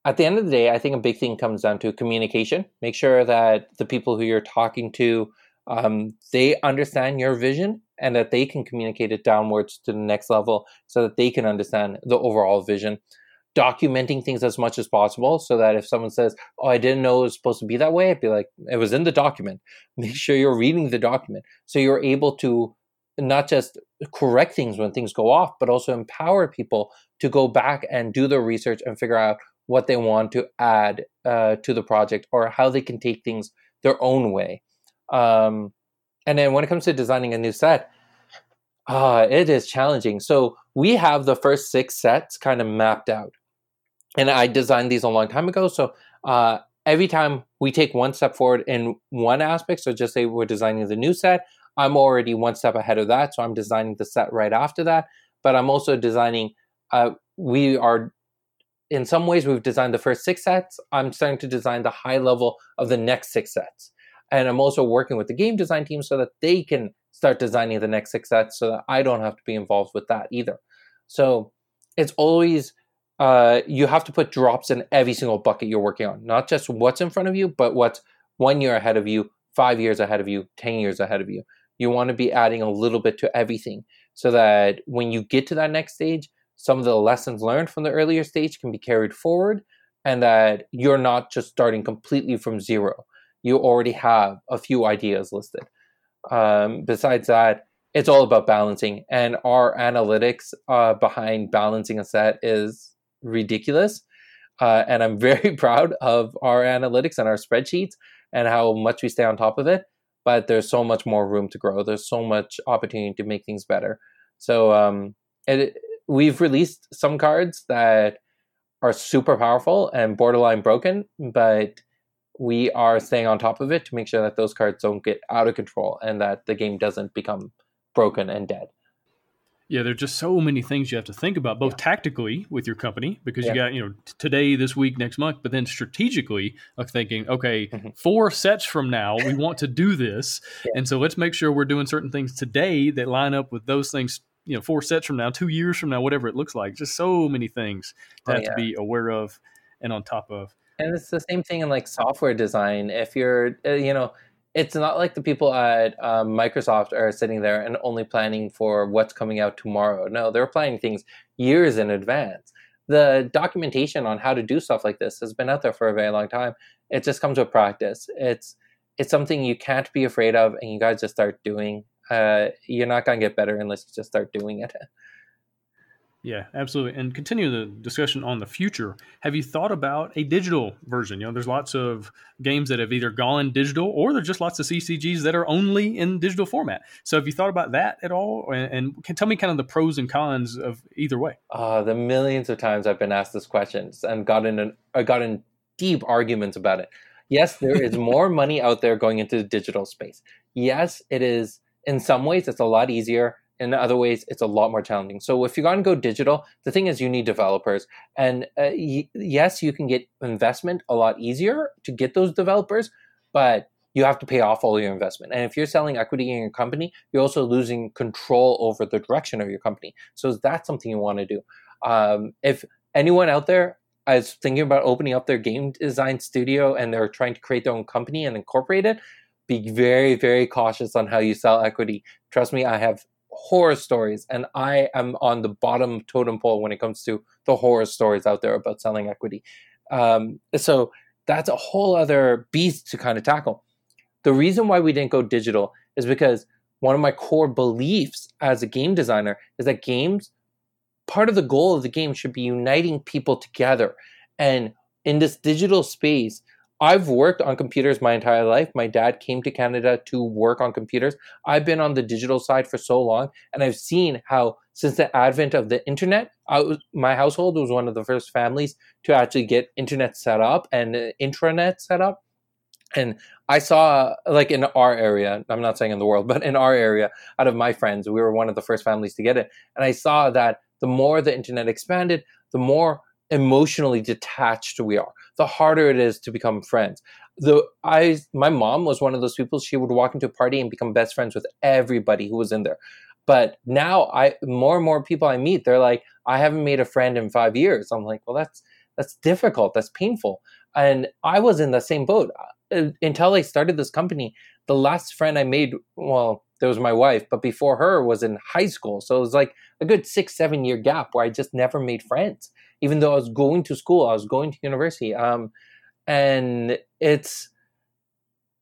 at the end of the day, I think a big thing comes down to communication. Make sure that the people who you're talking to, um, they understand your vision and that they can communicate it downwards to the next level so that they can understand the overall vision. Documenting things as much as possible so that if someone says, Oh, I didn't know it was supposed to be that way, I'd be like, It was in the document. Make sure you're reading the document so you're able to not just correct things when things go off, but also empower people to go back and do their research and figure out what they want to add uh, to the project or how they can take things their own way. Um, and then when it comes to designing a new set, uh, it is challenging. So we have the first six sets kind of mapped out. And I designed these a long time ago. So uh, every time we take one step forward in one aspect, so just say we're designing the new set, I'm already one step ahead of that. So I'm designing the set right after that. But I'm also designing, uh, we are in some ways we've designed the first six sets i'm starting to design the high level of the next six sets and i'm also working with the game design team so that they can start designing the next six sets so that i don't have to be involved with that either. So it's always uh, you have to put drops in every single bucket you're working on. Not just what's in front of you but what's one year ahead of you five years ahead of you ten years ahead of you. You want to be adding a little bit to everything so that when you get to that next stage some of the lessons learned from the earlier stage can be carried forward and that you're not just starting completely from zero. You already have a few ideas listed. Um, besides that, it's all about balancing, and our analytics uh, behind balancing a set is ridiculous. Uh, and I'm very proud of our analytics and our spreadsheets and how much we stay on top of it. But there's so much more room to grow. There's so much opportunity to make things better. So um, it, we've released some cards that are super powerful and borderline broken, but we are staying on top of it to make sure that those cards don't get out of control and that the game doesn't become broken and dead. Yeah, there are just so many things you have to think about, both yeah. tactically with your company, because yeah. you got, you know, today, this week, next month, but then strategically, like thinking, okay, mm-hmm. four sets from now, we want to do this. Yeah. And so let's make sure we're doing certain things today that line up with those things you know four sets from now, two years from now, whatever it looks like. Just so many things to oh, have to be aware of and on top of. And it's the same thing in like software design. If you're, uh, you know, it's not like the people at um, Microsoft are sitting there and only planning for what's coming out tomorrow. No, they're planning things years in advance. The documentation on how to do stuff like this has been out there for a very long time. It just comes with practice. It's it's something you can't be afraid of, and you guys just start doing uh, you're not going to get better unless you just start doing it. Yeah, absolutely. And continue the discussion on the future. Have you thought about a digital version? You know, there's lots of games that have either gone digital or there's just lots of CCGs that are only in digital format. So have you thought about that at all? And, tell me kind of the pros and cons of either way. Uh, the millions of times I've been asked this question and gotten an, I got in deep arguments about it. Yes, there is more money out there going into the digital space. Yes, it is in some ways it's a lot easier in other ways it's a lot more challenging. So if you're going to go digital the thing is you need developers. And uh, y- yes you can get investment a lot easier to get those developers but you have to pay off all your investment. And if you're selling equity in your company you're also losing control over the direction of your company. So is that something you want to do. Um, if anyone out there is thinking about opening up their game design studio and they're trying to create their own company and incorporate it, be very, very cautious on how you sell equity. Trust me, I have horror stories, and I am on the bottom totem pole when it comes to the horror stories out there about selling equity. Um, so that's a whole other beast to kind of tackle. The reason why we didn't go digital is because one of my core beliefs as a game designer is that games, part of the goal of the game should be uniting people together. And in this digital space, I've worked on computers my entire life. My dad came to Canada to work on computers. I've been on the digital side for so long, and I've seen how, since the advent of the internet, was, my household was one of the first families to actually get internet set up and uh, intranet set up. And I saw, like in our area, I'm not saying in the world, but in our area, out of my friends, we were one of the first families to get it. And I saw that the more the internet expanded, the more emotionally detached we are, the harder it is to become friends. The I my mom was one of those people she would walk into a party and become best friends with everybody who was in there. But now I more and more people I meet, they're like, I haven't made a friend in five years. I'm like, well, that's that's difficult. That's painful. And I was in the same boat uh, until I started this company. The last friend I made, well, there was my wife, but before her was in high school. So it was like a good six, seven year gap where I just never made friends even though I was going to school, I was going to university. Um, and it's,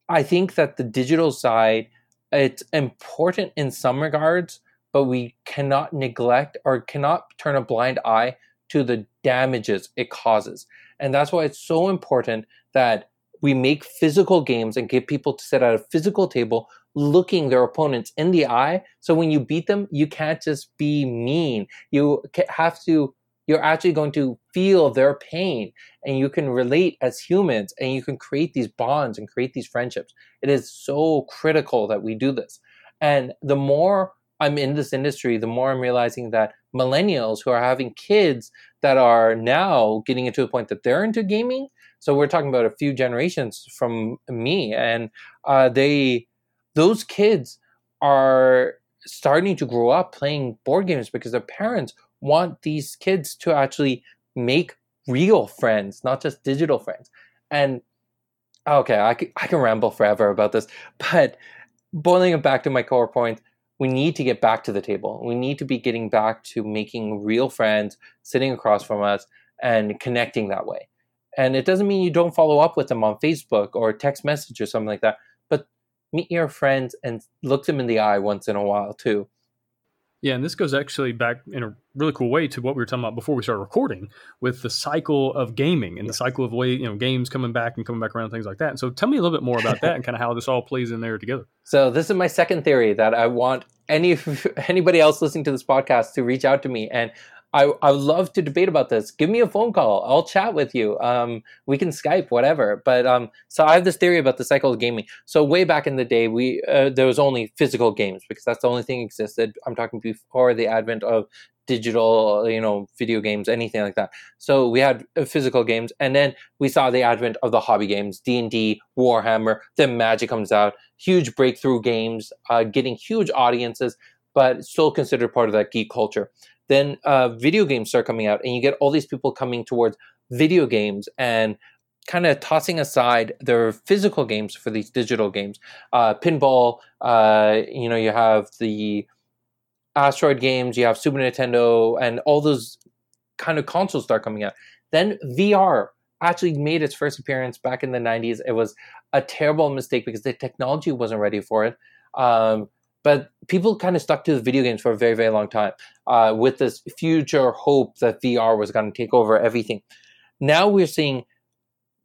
I think that the digital side, it's important in some regards, but we cannot neglect or cannot turn a blind eye to the damages it causes. And that's why it's so important that we make physical games and get people to sit at a physical table looking their opponents in the eye. So when you beat them, you can't just be mean. You have to you're actually going to feel their pain and you can relate as humans and you can create these bonds and create these friendships. It is so critical that we do this. And the more I'm in this industry, the more I'm realizing that millennials who are having kids that are now getting into a point that they're into gaming. So we're talking about a few generations from me, and uh, they, those kids are starting to grow up playing board games because their parents want these kids to actually make real friends, not just digital friends. And okay, I can, I can ramble forever about this, but boiling it back to my core point, we need to get back to the table. We need to be getting back to making real friends sitting across from us and connecting that way. And it doesn't mean you don't follow up with them on Facebook or text message or something like that, but meet your friends and look them in the eye once in a while too. Yeah, and this goes actually back in a really cool way to what we were talking about before we started recording with the cycle of gaming and the cycle of way you know games coming back and coming back around things like that. And so tell me a little bit more about that and kind of how this all plays in there together. So this is my second theory that I want any anybody else listening to this podcast to reach out to me and I, I would love to debate about this. Give me a phone call. I'll chat with you. Um, we can Skype, whatever. But um, so I have this theory about the cycle of gaming. So way back in the day, we uh, there was only physical games because that's the only thing existed. I'm talking before the advent of digital, you know, video games, anything like that. So we had uh, physical games, and then we saw the advent of the hobby games, D and D, Warhammer. Then Magic comes out, huge breakthrough games, uh, getting huge audiences, but still considered part of that geek culture then uh, video games start coming out and you get all these people coming towards video games and kind of tossing aside their physical games for these digital games. Uh, pinball uh, you know you have the asteroid games you have super nintendo and all those kind of consoles start coming out. Then vr actually made its first appearance back in the 90s it was a terrible mistake because the technology wasn't ready for it. Um, but people kind of stuck to the video games for a very, very long time uh, with this future hope that VR was going to take over everything. Now we're seeing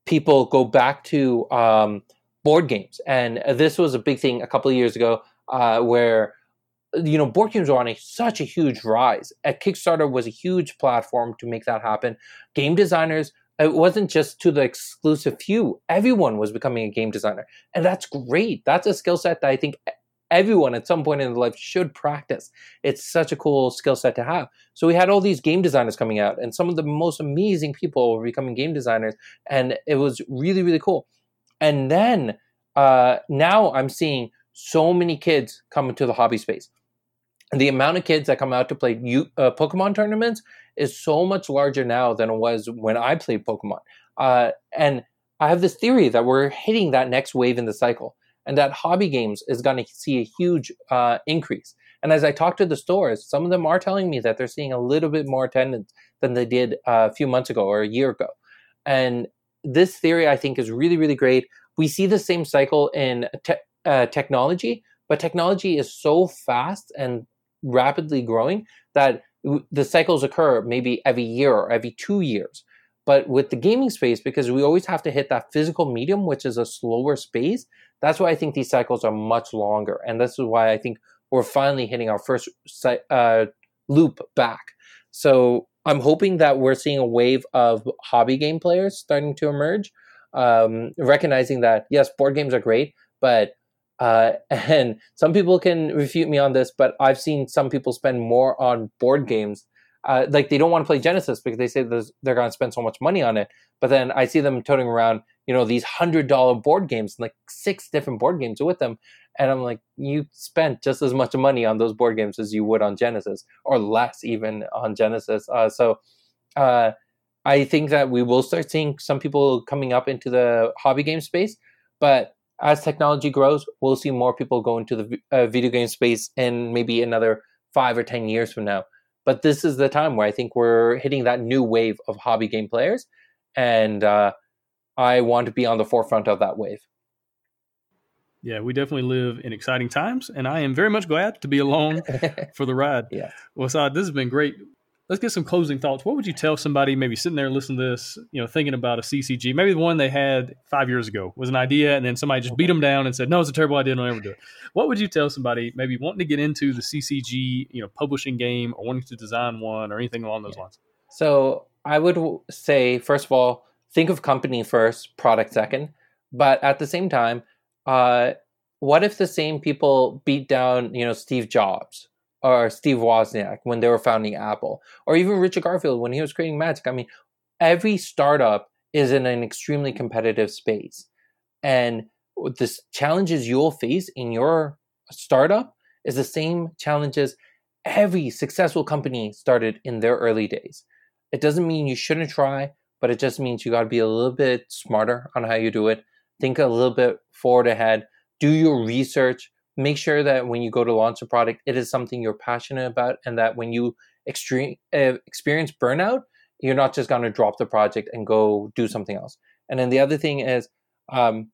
people go back to um, board games. And this was a big thing a couple of years ago uh, where you know board games were on a, such a huge rise a kickstarter was a huge platform to make that happen game designers it wasn't just to the exclusive few everyone was becoming a game designer and that's great that's a skill set that i think everyone at some point in their life should practice. It's such a cool skill set to have. So we had all these game designers coming out, and some of the most amazing people were becoming game designers, and it was really really cool. And then uh, now I'm seeing so many kids come into the hobby space. The amount of kids that come out to play uh, Pokemon tournaments is so much larger now than it was when I played Pokemon. Uh, and I have this theory that we're hitting that next wave in the cycle and that hobby games is going to see a huge uh, increase. And as I talk to the stores, some of them are telling me that they're seeing a little bit more attendance than they did uh, a few months ago or a year ago. And this theory, I think, is really, really great. We see the same cycle in te- uh, technology, but technology is so fast and rapidly growing that the cycles occur maybe every year or every two years. But with the gaming space, because we always have to hit that physical medium, which is a slower space, that's why I think these cycles are much longer. And this is why I think we're finally hitting our first uh, loop back. So I'm hoping that we're seeing a wave of hobby game players starting to emerge, um, recognizing that, yes, board games are great, but uh, and some people can refute me on this, but I've seen some people spend more on board games uh, like they don't want to play Genesis because they say they're going to spend so much money on it. But then I see them toting around, you know, these hundred dollar board games, like six different board games with them, and I'm like, you spent just as much money on those board games as you would on Genesis, or less even on Genesis. Uh, so uh, I think that we will start seeing some people coming up into the hobby game space, but as technology grows, we'll see more people go into the uh, video game space in maybe another five or ten years from now. But this is the time where I think we're hitting that new wave of hobby game players, and uh, I want to be on the forefront of that wave. Yeah, we definitely live in exciting times, and I am very much glad to be along for the ride. Yeah. Well, Saad, this has been great let's get some closing thoughts. What would you tell somebody maybe sitting there listening to this, you know, thinking about a CCG? Maybe the one they had five years ago was an idea, and then somebody just beat them down and said, "No, it's a terrible idea. Don't ever do it." What would you tell somebody maybe wanting to get into the CCG, you know, publishing game or wanting to design one or anything along those lines? So I would say, first of all, think of company first, product second. But at the same time, uh, what if the same people beat down, you know, Steve Jobs or Steve Wozniak when they were founding Apple, or even Richard Garfield when he was creating Magic. I mean, every startup is in an extremely competitive space. And the challenges you'll face in your startup is the same challenges every successful company started in their early days. It doesn't mean you shouldn't try, but it just means you got to be a little bit smarter on how you do it. Think a little bit forward ahead. Do your research make sure that when you go to launch a product, it is something you're passionate about, and that when you extreme, uh, experience burnout, you're not just going to drop the project and go do something else. And then the other thing is, um,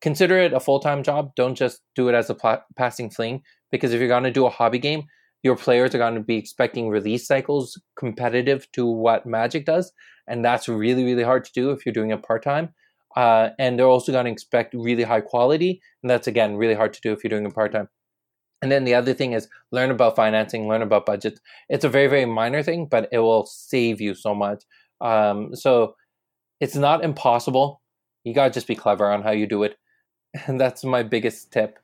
consider it a full time job. Don't just do it as a pl- passing fling, because if you're going to do a hobby game, your players are going to be expecting release cycles competitive to what Magic does, and that's really really hard to do if you're doing it part time. Uh, and they're also going to expect really high quality. And that's, again, really hard to do if you're doing it part time. And then the other thing is learn about financing, learn about budgets. It's a very, very minor thing, but it will save you so much. Um, so it's not impossible. You got to just be clever on how you do it. And that's my biggest tip.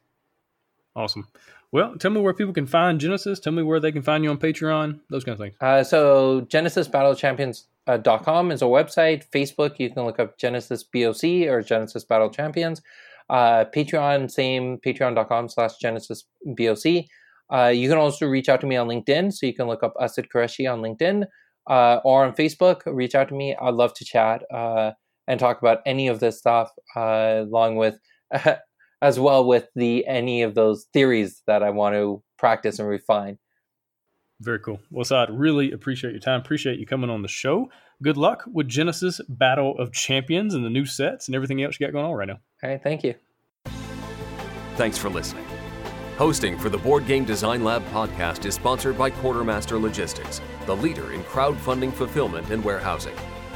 Awesome. Well, tell me where people can find Genesis. Tell me where they can find you on Patreon, those kind of things. Uh, so, Genesis Battle uh, is a website. Facebook, you can look up Genesis BOC or Genesis Battle Champions. Uh, Patreon, same, patreon.com slash Genesis BOC. Uh, you can also reach out to me on LinkedIn. So you can look up Asad Qureshi on LinkedIn uh, or on Facebook. Reach out to me. I'd love to chat uh, and talk about any of this stuff uh, along with, as well with the any of those theories that I want to practice and refine. Very cool. Well, Saad, really appreciate your time. Appreciate you coming on the show. Good luck with Genesis Battle of Champions and the new sets and everything else you got going on right now. All right. Thank you. Thanks for listening. Hosting for the Board Game Design Lab podcast is sponsored by Quartermaster Logistics, the leader in crowdfunding fulfillment and warehousing.